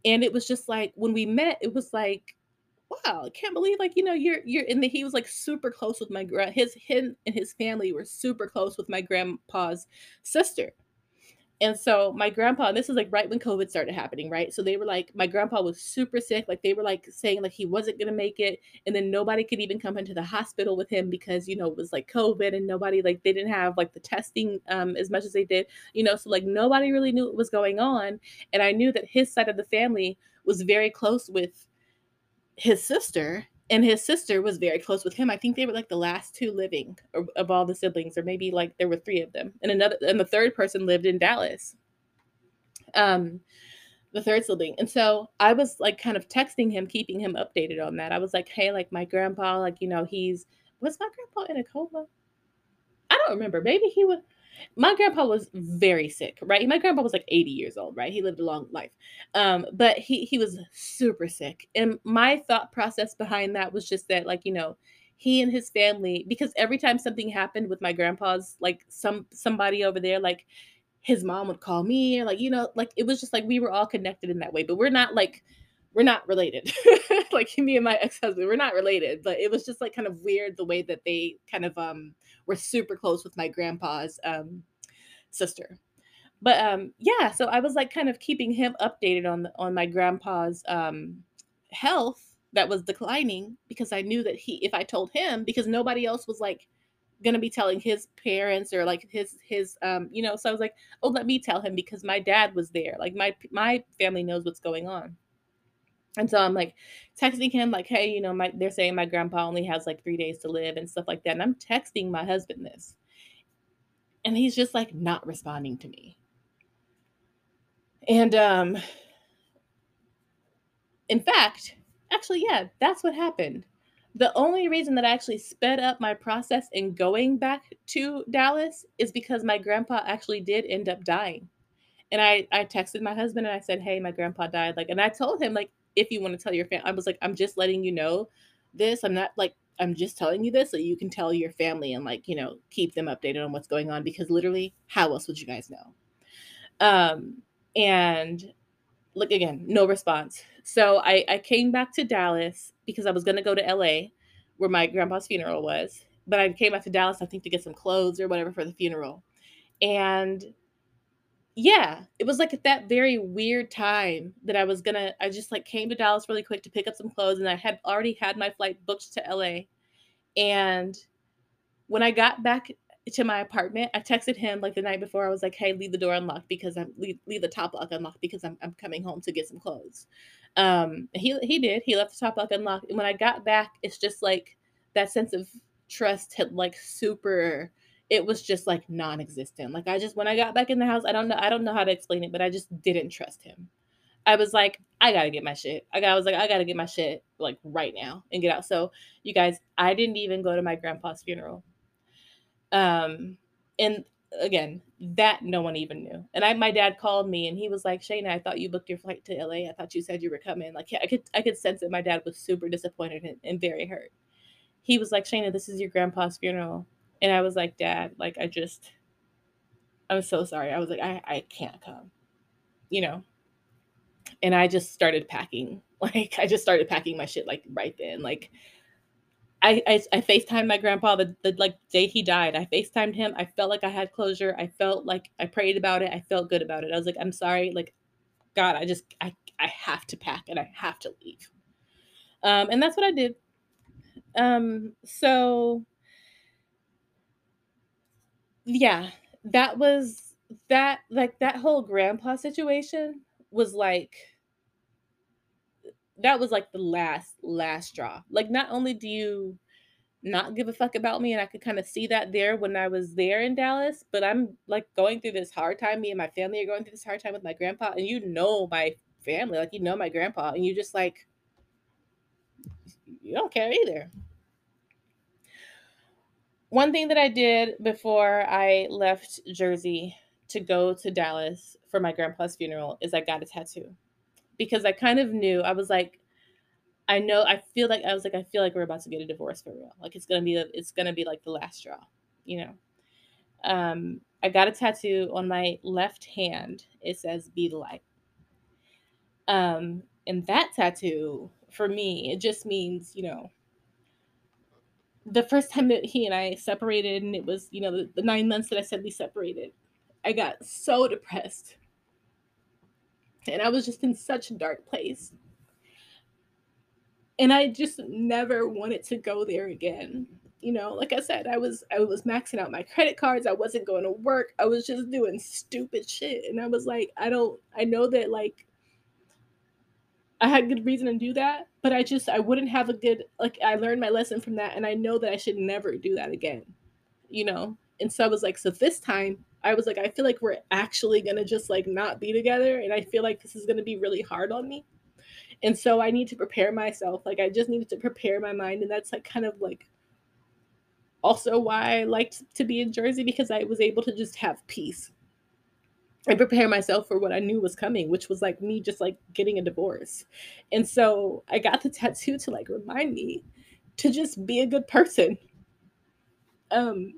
And it was just like when we met, it was like, wow, I can't believe like you know you're you're the he was like super close with my grand his him and his family were super close with my grandpa's sister. And so my grandpa, and this is like right when COVID started happening, right? So they were like, my grandpa was super sick. Like they were like saying like he wasn't gonna make it, and then nobody could even come into the hospital with him because you know it was like COVID, and nobody like they didn't have like the testing um as much as they did, you know. So like nobody really knew what was going on, and I knew that his side of the family was very close with his sister and his sister was very close with him. I think they were like the last two living of, all the siblings, or maybe like there were three of them, and another and the third person lived in Dallas. Um, the third sibling, and so I was like kind of texting him, keeping him updated on that. I was like, hey, like my grandpa, like you know, he's was my grandpa in a coma? I don't remember. Maybe he was my grandpa was very sick, right? My grandpa was like 80 years old, right? He lived a long life. Um, but he he was super sick. And my thought process behind that was just that, like, you know, he and his family, because every time something happened with my grandpa's, like some somebody over there, like his mom would call me, or like, you know, like it was just like we were all connected in that way. But we're not like we're not related. like me and my ex-husband, we're not related. But it was just like kind of weird the way that they kind of um were super close with my grandpa's um, sister. But um, yeah, so I was like kind of keeping him updated on the, on my grandpa's um, health that was declining because I knew that he if I told him because nobody else was like gonna be telling his parents or like his his um you know so I was like oh let me tell him because my dad was there like my my family knows what's going on And so I'm like texting him, like, hey, you know, my they're saying my grandpa only has like three days to live and stuff like that. And I'm texting my husband this. And he's just like not responding to me. And um in fact, actually, yeah, that's what happened. The only reason that I actually sped up my process in going back to Dallas is because my grandpa actually did end up dying. And I I texted my husband and I said, "Hey, my grandpa died." Like and I told him like if you want to tell your family, I was like, "I'm just letting you know this. I'm not like I'm just telling you this so you can tell your family and like, you know, keep them updated on what's going on because literally how else would you guys know?" Um and look again, no response. So I, I came back to Dallas because I was going to go to LA where my grandpa's funeral was. But I came back to Dallas, I think, to get some clothes or whatever for the funeral. And yeah, it was like at that very weird time that I was gonna, I just like came to Dallas really quick to pick up some clothes and I had already had my flight booked to LA. And when I got back to my apartment. I texted him like the night before. I was like, "Hey, leave the door unlocked because I'm leave, leave the top lock unlocked because I'm I'm coming home to get some clothes." Um, he he did. He left the top lock unlocked. And when I got back, it's just like that sense of trust had like super. It was just like non-existent. Like I just when I got back in the house, I don't know I don't know how to explain it, but I just didn't trust him. I was like, I gotta get my shit. I, got, I was like, I gotta get my shit like right now and get out. So you guys, I didn't even go to my grandpa's funeral. Um, and again, that no one even knew. And I, my dad called me and he was like, Chaena, I thought you booked your flight to LA. I thought you said you were coming. Like, I could, I could sense that my dad was super disappointed and, and very hurt. He was like, Chaena, this is your grandpa's funeral. And I was like, Dad, like, I just, I'm so sorry. I was like, I, I can't come, you know? And I just started packing. Like, I just started packing my shit like right then. Like, I, I, I FaceTimed my grandpa the, the like day he died. I FaceTimed him. I felt like I had closure. I felt like I prayed about it. I felt good about it. I was like, I'm sorry. Like, God, I just I I have to pack and I have to leave. Um, and that's what I did. Um, so yeah, that was that like that whole grandpa situation was like that was like the last last straw. Like not only do you not give a fuck about me and I could kind of see that there when I was there in Dallas, but I'm like going through this hard time. Me and my family are going through this hard time with my grandpa and you know my family, like you know my grandpa and you just like you don't care either. One thing that I did before I left Jersey to go to Dallas for my grandpa's funeral is I got a tattoo because I kind of knew I was like, I know I feel like I was like I feel like we're about to get a divorce for real. Like it's gonna be it's gonna be like the last straw, you know. Um, I got a tattoo on my left hand. It says "Be the light." Um, and that tattoo for me, it just means you know. The first time that he and I separated, and it was you know the, the nine months that I said we separated, I got so depressed and I was just in such a dark place. And I just never wanted to go there again. You know, like I said, I was I was maxing out my credit cards. I wasn't going to work. I was just doing stupid shit. And I was like, I don't I know that like I had good reason to do that, but I just I wouldn't have a good like I learned my lesson from that and I know that I should never do that again. You know? And so I was like, so this time I was like, I feel like we're actually gonna just like not be together, and I feel like this is gonna be really hard on me. And so I need to prepare myself. Like I just needed to prepare my mind, and that's like kind of like also why I liked to be in Jersey because I was able to just have peace and prepare myself for what I knew was coming, which was like me just like getting a divorce. And so I got the tattoo to like remind me to just be a good person. Um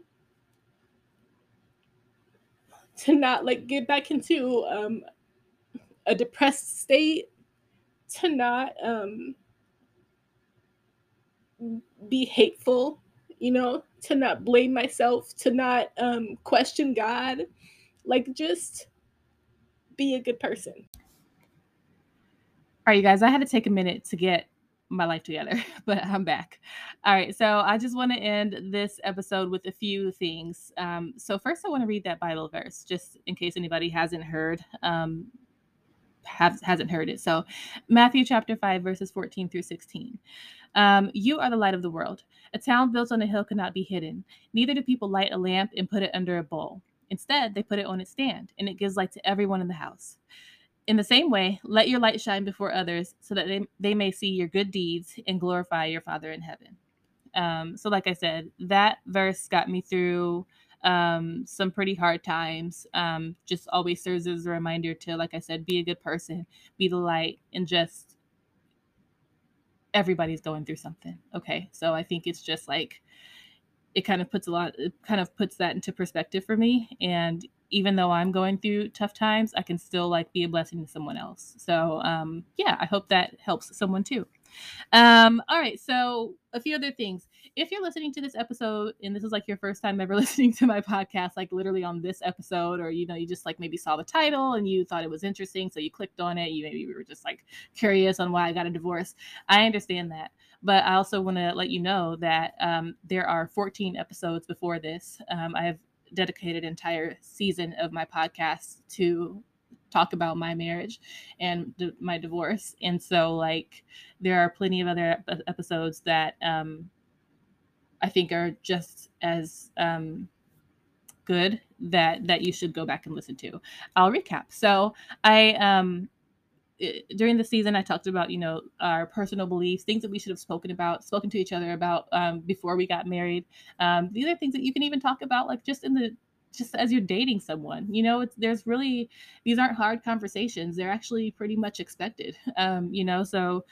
to not like get back into um, a depressed state, to not um, be hateful, you know, to not blame myself, to not um, question God, like just be a good person. All right, you guys, I had to take a minute to get my life together, but I'm back. All right, so I just want to end this episode with a few things. Um, so, first, I want to read that Bible verse just in case anybody hasn't heard. Um, has, hasn't heard it. So, Matthew chapter 5, verses 14 through 16. Um, you are the light of the world. A town built on a hill cannot be hidden. Neither do people light a lamp and put it under a bowl. Instead, they put it on its stand, and it gives light to everyone in the house. In the same way, let your light shine before others so that they, they may see your good deeds and glorify your Father in heaven. Um, so, like I said, that verse got me through um, some pretty hard times. Um, just always serves as a reminder to, like I said, be a good person, be the light, and just everybody's going through something. Okay. So I think it's just like, it kind of puts a lot, it kind of puts that into perspective for me. And even though I'm going through tough times, I can still like be a blessing to someone else. So um, yeah, I hope that helps someone too. Um, all right, so a few other things. If you're listening to this episode and this is like your first time ever listening to my podcast, like literally on this episode, or you know, you just like maybe saw the title and you thought it was interesting, so you clicked on it, you maybe were just like curious on why I got a divorce. I understand that. But I also want to let you know that um, there are 14 episodes before this. Um, I have dedicated entire season of my podcast to talk about my marriage and d- my divorce. And so like there are plenty of other ep- episodes that um i think are just as um good that that you should go back and listen to. I'll recap. So i um during the season i talked about you know our personal beliefs things that we should have spoken about spoken to each other about um, before we got married. Um, these are things that you can even talk about like just in the just as you're dating someone you know it's there's really these aren't hard conversations they're actually pretty much expected um you know so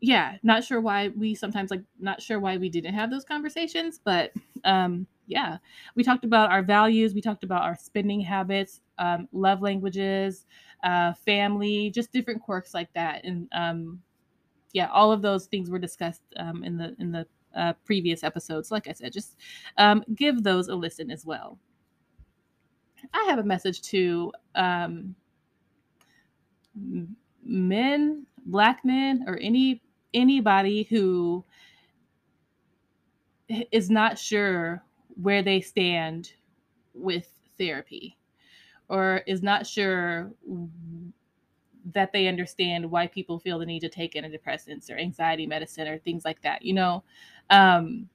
yeah not sure why we sometimes like not sure why we didn't have those conversations but um yeah. We talked about our values we talked about our spending habits um, love languages uh, family just different quirks like that and um yeah all of those things were discussed um, in the in the uh, previous episodes. Like I said, just um, give those a listen as well. I have a message to um, men, black men, or any anybody who is not sure where they stand with therapy or is not sure that they understand why people feel the need to take antidepressants or anxiety medicine or things like that. You know, um,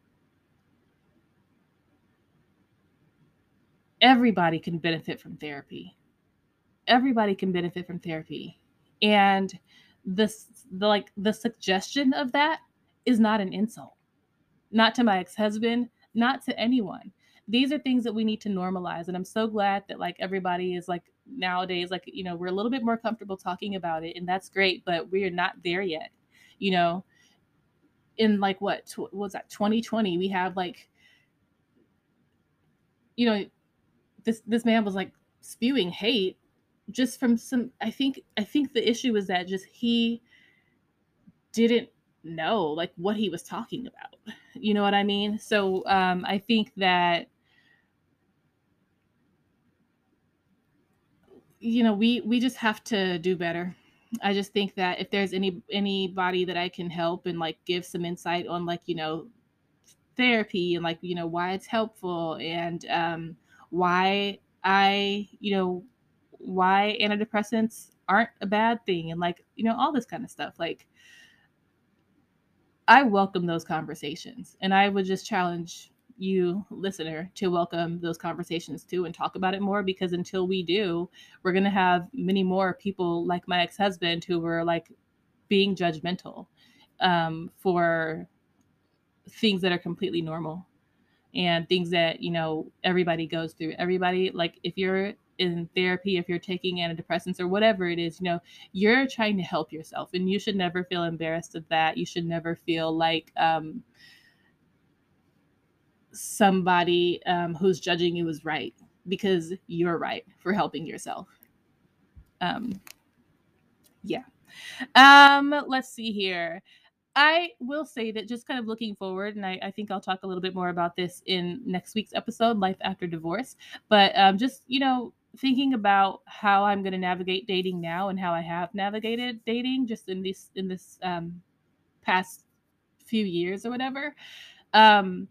everybody can benefit from therapy. Everybody can benefit from therapy. And this the like the suggestion of that is not an insult. Not to my ex-husband, not to anyone. These are things that we need to normalize and I'm so glad that like everybody is like nowadays like you know, we're a little bit more comfortable talking about it and that's great, but we are not there yet. You know, in like what, tw- what was that 2020 we have like you know this this man was like spewing hate just from some i think i think the issue is that just he didn't know like what he was talking about. You know what i mean? So um i think that you know we we just have to do better I just think that if there's any anybody that I can help and like give some insight on like you know therapy and like you know why it's helpful and um, why I you know why antidepressants aren't a bad thing and like you know all this kind of stuff like I welcome those conversations and I would just challenge you listener to welcome those conversations too and talk about it more because until we do we're going to have many more people like my ex-husband who were like being judgmental um, for things that are completely normal and things that you know everybody goes through. Everybody like if you're in therapy if you're taking antidepressants or whatever it is you know you're trying to help yourself and you should never feel embarrassed of that. You should never feel like um, somebody um, who's judging you is right because you're right for helping yourself. Um, yeah. Um, let's see here. I will say that just kind of looking forward, and I, I, think I'll talk a little bit more about this in next week's episode, Life After Divorce. But um, just, you know, thinking about how I'm going to navigate dating now and how I have navigated dating just in this in this um, past few years or whatever. Um,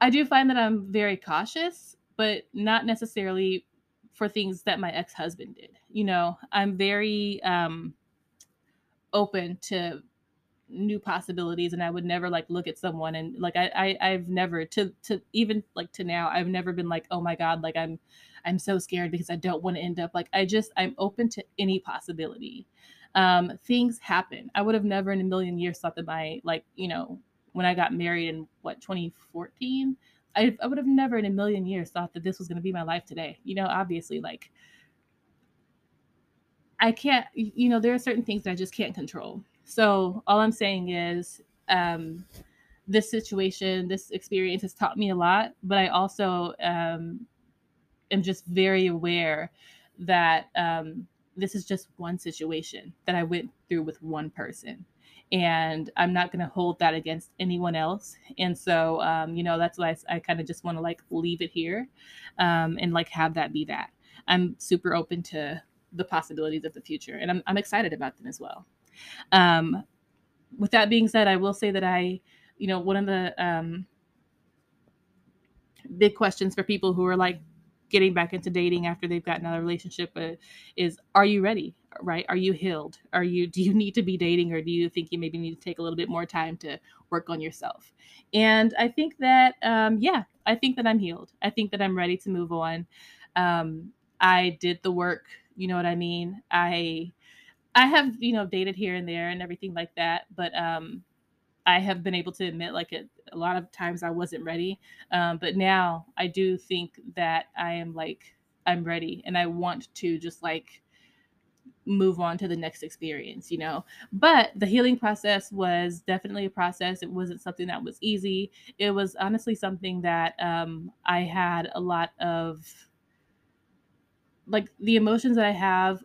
I do find that I'm very cautious, but not necessarily for things that my ex-husband did. You know, I'm very um open to new possibilities and I would never like look at someone and like I, I I've never to to even like to now I've never been like oh my god like I'm I'm so scared because I don't want to end up like I just I'm open to any possibility. Um things happen. I would have never in a million years thought that my like you know when I got married in what 2014 I, I would have never in a million years thought that this was going to be my life today. You know, obviously like I can't you know there are certain things that I just can't control so all I'm saying is um, this situation, this experience has taught me a lot, but I also um, am just very aware that um, this is just one situation that I went through with one person. And I'm not going to hold that against anyone else. And so, um, you know, that's why I, I kind of just want to like leave it here um, and like have that be that. I'm super open to the possibilities of the future and I'm, I'm excited about them as well. Um, with that being said, I will say that I, you know, one of the um, big questions for people who are like getting back into dating after they've gotten out of a relationship uh, is are you ready right? Are you healed? Are you do you need to be dating or do you think you maybe need to take a little bit more time to work on yourself? And i think that um, yeah i think that i'm healed. I think that i'm ready to move on. Um, i did the work you know what i mean? I I have, you know, dated here and there and everything like that, but um I have been able to admit like it, a lot of times I wasn't ready. Um but now I do think that I am like I'm ready and I want to just like move on to the next experience, you know. But the healing process was definitely a process. It wasn't something that was easy. It was honestly something that um I had a lot of like the emotions that I have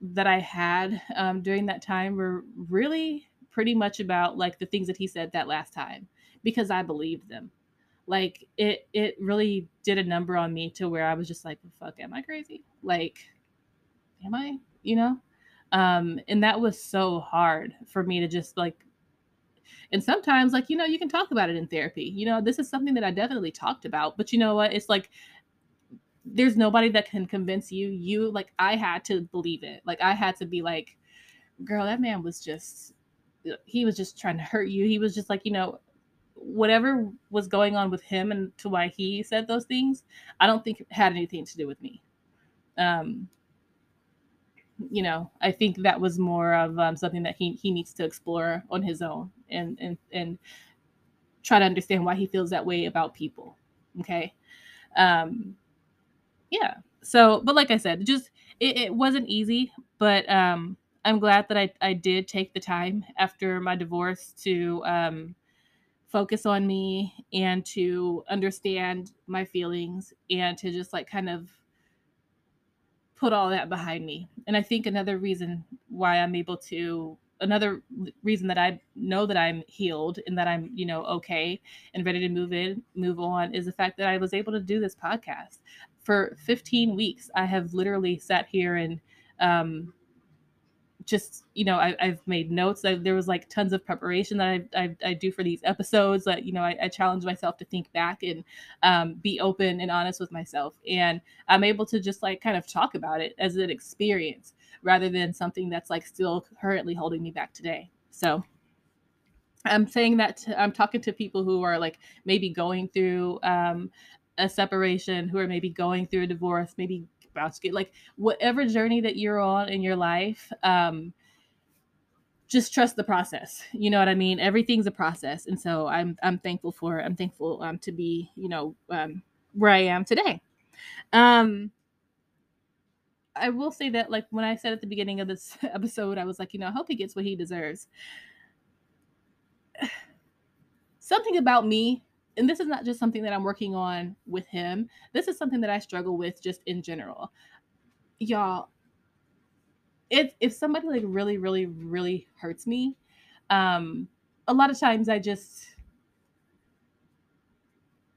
that I had um, during that time were really pretty much about like the things that he said that last time because I believed them. Like it, it really did a number on me to where I was just like, "Fuck, am I crazy? Like, am I? You know?" Um, and that was so hard for me to just like. And sometimes, like you know, you can talk about it in therapy. You know, this is something that I definitely talked about. But you know what? It's like there's nobody that can convince you. You like I had to believe it. Like I had to be like, girl, that man was just he was just trying to hurt you. He was just like, you know, whatever was going on with him and to why he said those things, I don't think had anything to do with me. Um, you know, I think that was more of um, something that he he needs to explore on his own and and and try to understand why he feels that way about people. Okay. Um, yeah so but like i said just it, it wasn't easy but um i'm glad that i i did take the time after my divorce to um focus on me and to understand my feelings and to just like kind of put all that behind me and i think another reason why i'm able to another reason that I know that I'm healed and that I'm, you know, okay and ready to move in, move on is the fact that I was able to do this podcast for 15 weeks. I have literally sat here and um, just you know I, have made notes I, there was like tons of preparation that I, I, I do for these episodes that you know I, I challenge myself to think back and um, be open and honest with myself. And i'm able to just like kind of talk about it as an experience rather than something that's like still currently holding me back today. So i'm saying that to, i'm talking to people who are like maybe going through um, a separation who are maybe going through a divorce maybe like whatever journey that you're on in your life um just trust the process you know what i mean? Everything's a process and so i'm i'm thankful for i'm thankful um to be you know um where i am today. Um i will say that like when i said at the beginning of this episode i was like you know i hope he gets what he deserves. Something about me and this is not just something that I'm working on with him. This is something that I struggle with just in general. Y'all, if if somebody like really, really, really hurts me, um, a lot of times I just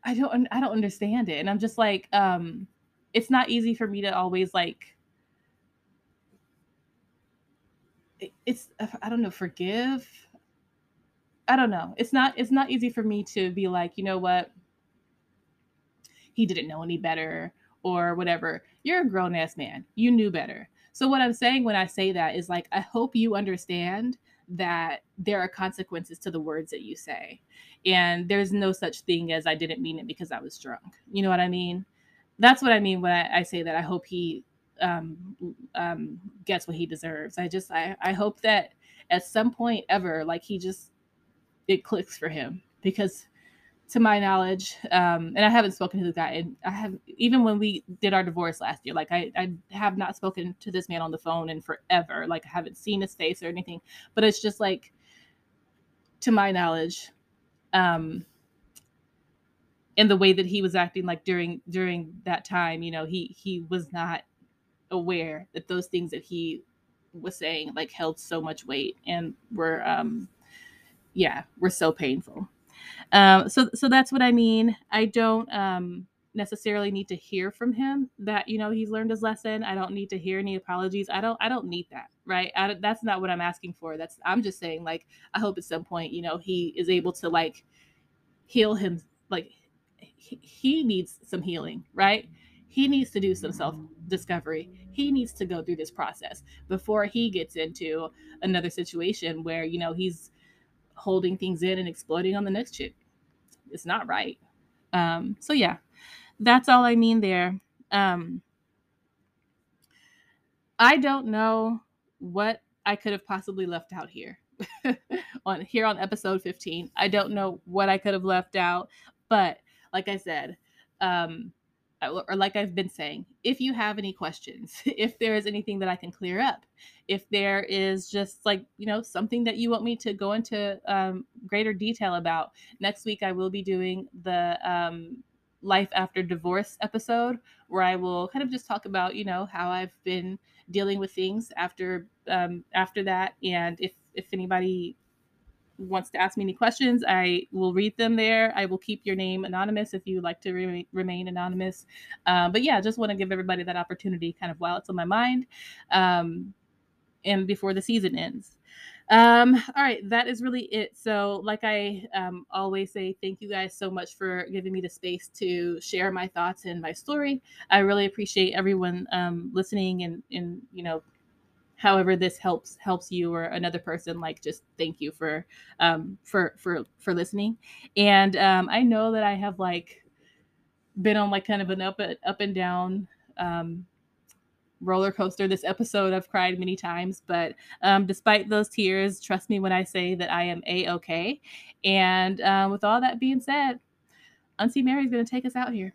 I don't I don't understand it. And I'm just like, um, it's not easy for me to always like it's I don't know, forgive I don't know. It's not it's not easy for me to be like, you know what? He didn't know any better or whatever. You're a grown ass man. You knew better. So, what I'm saying when I say that is like, I hope you understand that there are consequences to the words that you say. And there's no such thing as I didn't mean it because I was drunk. You know what I mean? That's what I mean when I, I say that I hope he um, um, gets what he deserves. I just, I, I hope that at some point ever, like he just, it clicks for him because to my knowledge, um, and I haven't spoken to the guy, and I have even when we did our divorce last year, like I, I have not spoken to this man on the phone in forever. Like I haven't seen his face or anything, but it's just like, to my knowledge, um, in the way that he was acting, like during during that time, you know, he he was not aware that those things that he was saying like held so much weight and were um yeah were so painful um, so so that's what I mean. I don't um, necessarily need to hear from him that you know he's learned his lesson. I don't need to hear any apologies. I don't I don't need that, right? I, that's not what I'm asking for. That's I'm just saying like I hope at some point you know he is able to like heal him. Like he, he needs some healing, right? He needs to do some self discovery. He needs to go through this process before he gets into another situation where you know he's holding things in and exploding on the next chick. It's not right. Um, so yeah, that's all I mean there. Um, I don't know what I could have possibly left out here on here on episode 15. I don't know what I could have left out, but like I said, um, or like I've been saying, if you have any questions, if there is anything that I can clear up, if there is just like, you know, something that you want me to go into um, greater detail about, next week I will be doing the um, life after divorce episode where I will kind of just talk about, you know, how I've been dealing with things after um, after that, and if if anybody wants to ask me any questions, I will read them there. I will keep your name anonymous if you like to re- remain anonymous. Um, but yeah, I just want to give everybody that opportunity kind of while it's on my mind um, and before the season ends. Um, all right, that is really it. So, like I um, always say, thank you guys so much for giving me the space to share my thoughts and my story. I really appreciate everyone um, listening and, and, you know, however this helps helps you or another person like just thank you for um for for for listening. And um i know that i have like been on like kind of an up up and down um roller coaster. This episode i've cried many times but um despite those tears trust me when i say that i am a-okay and um, with all that being said auntie mary's going to take us out here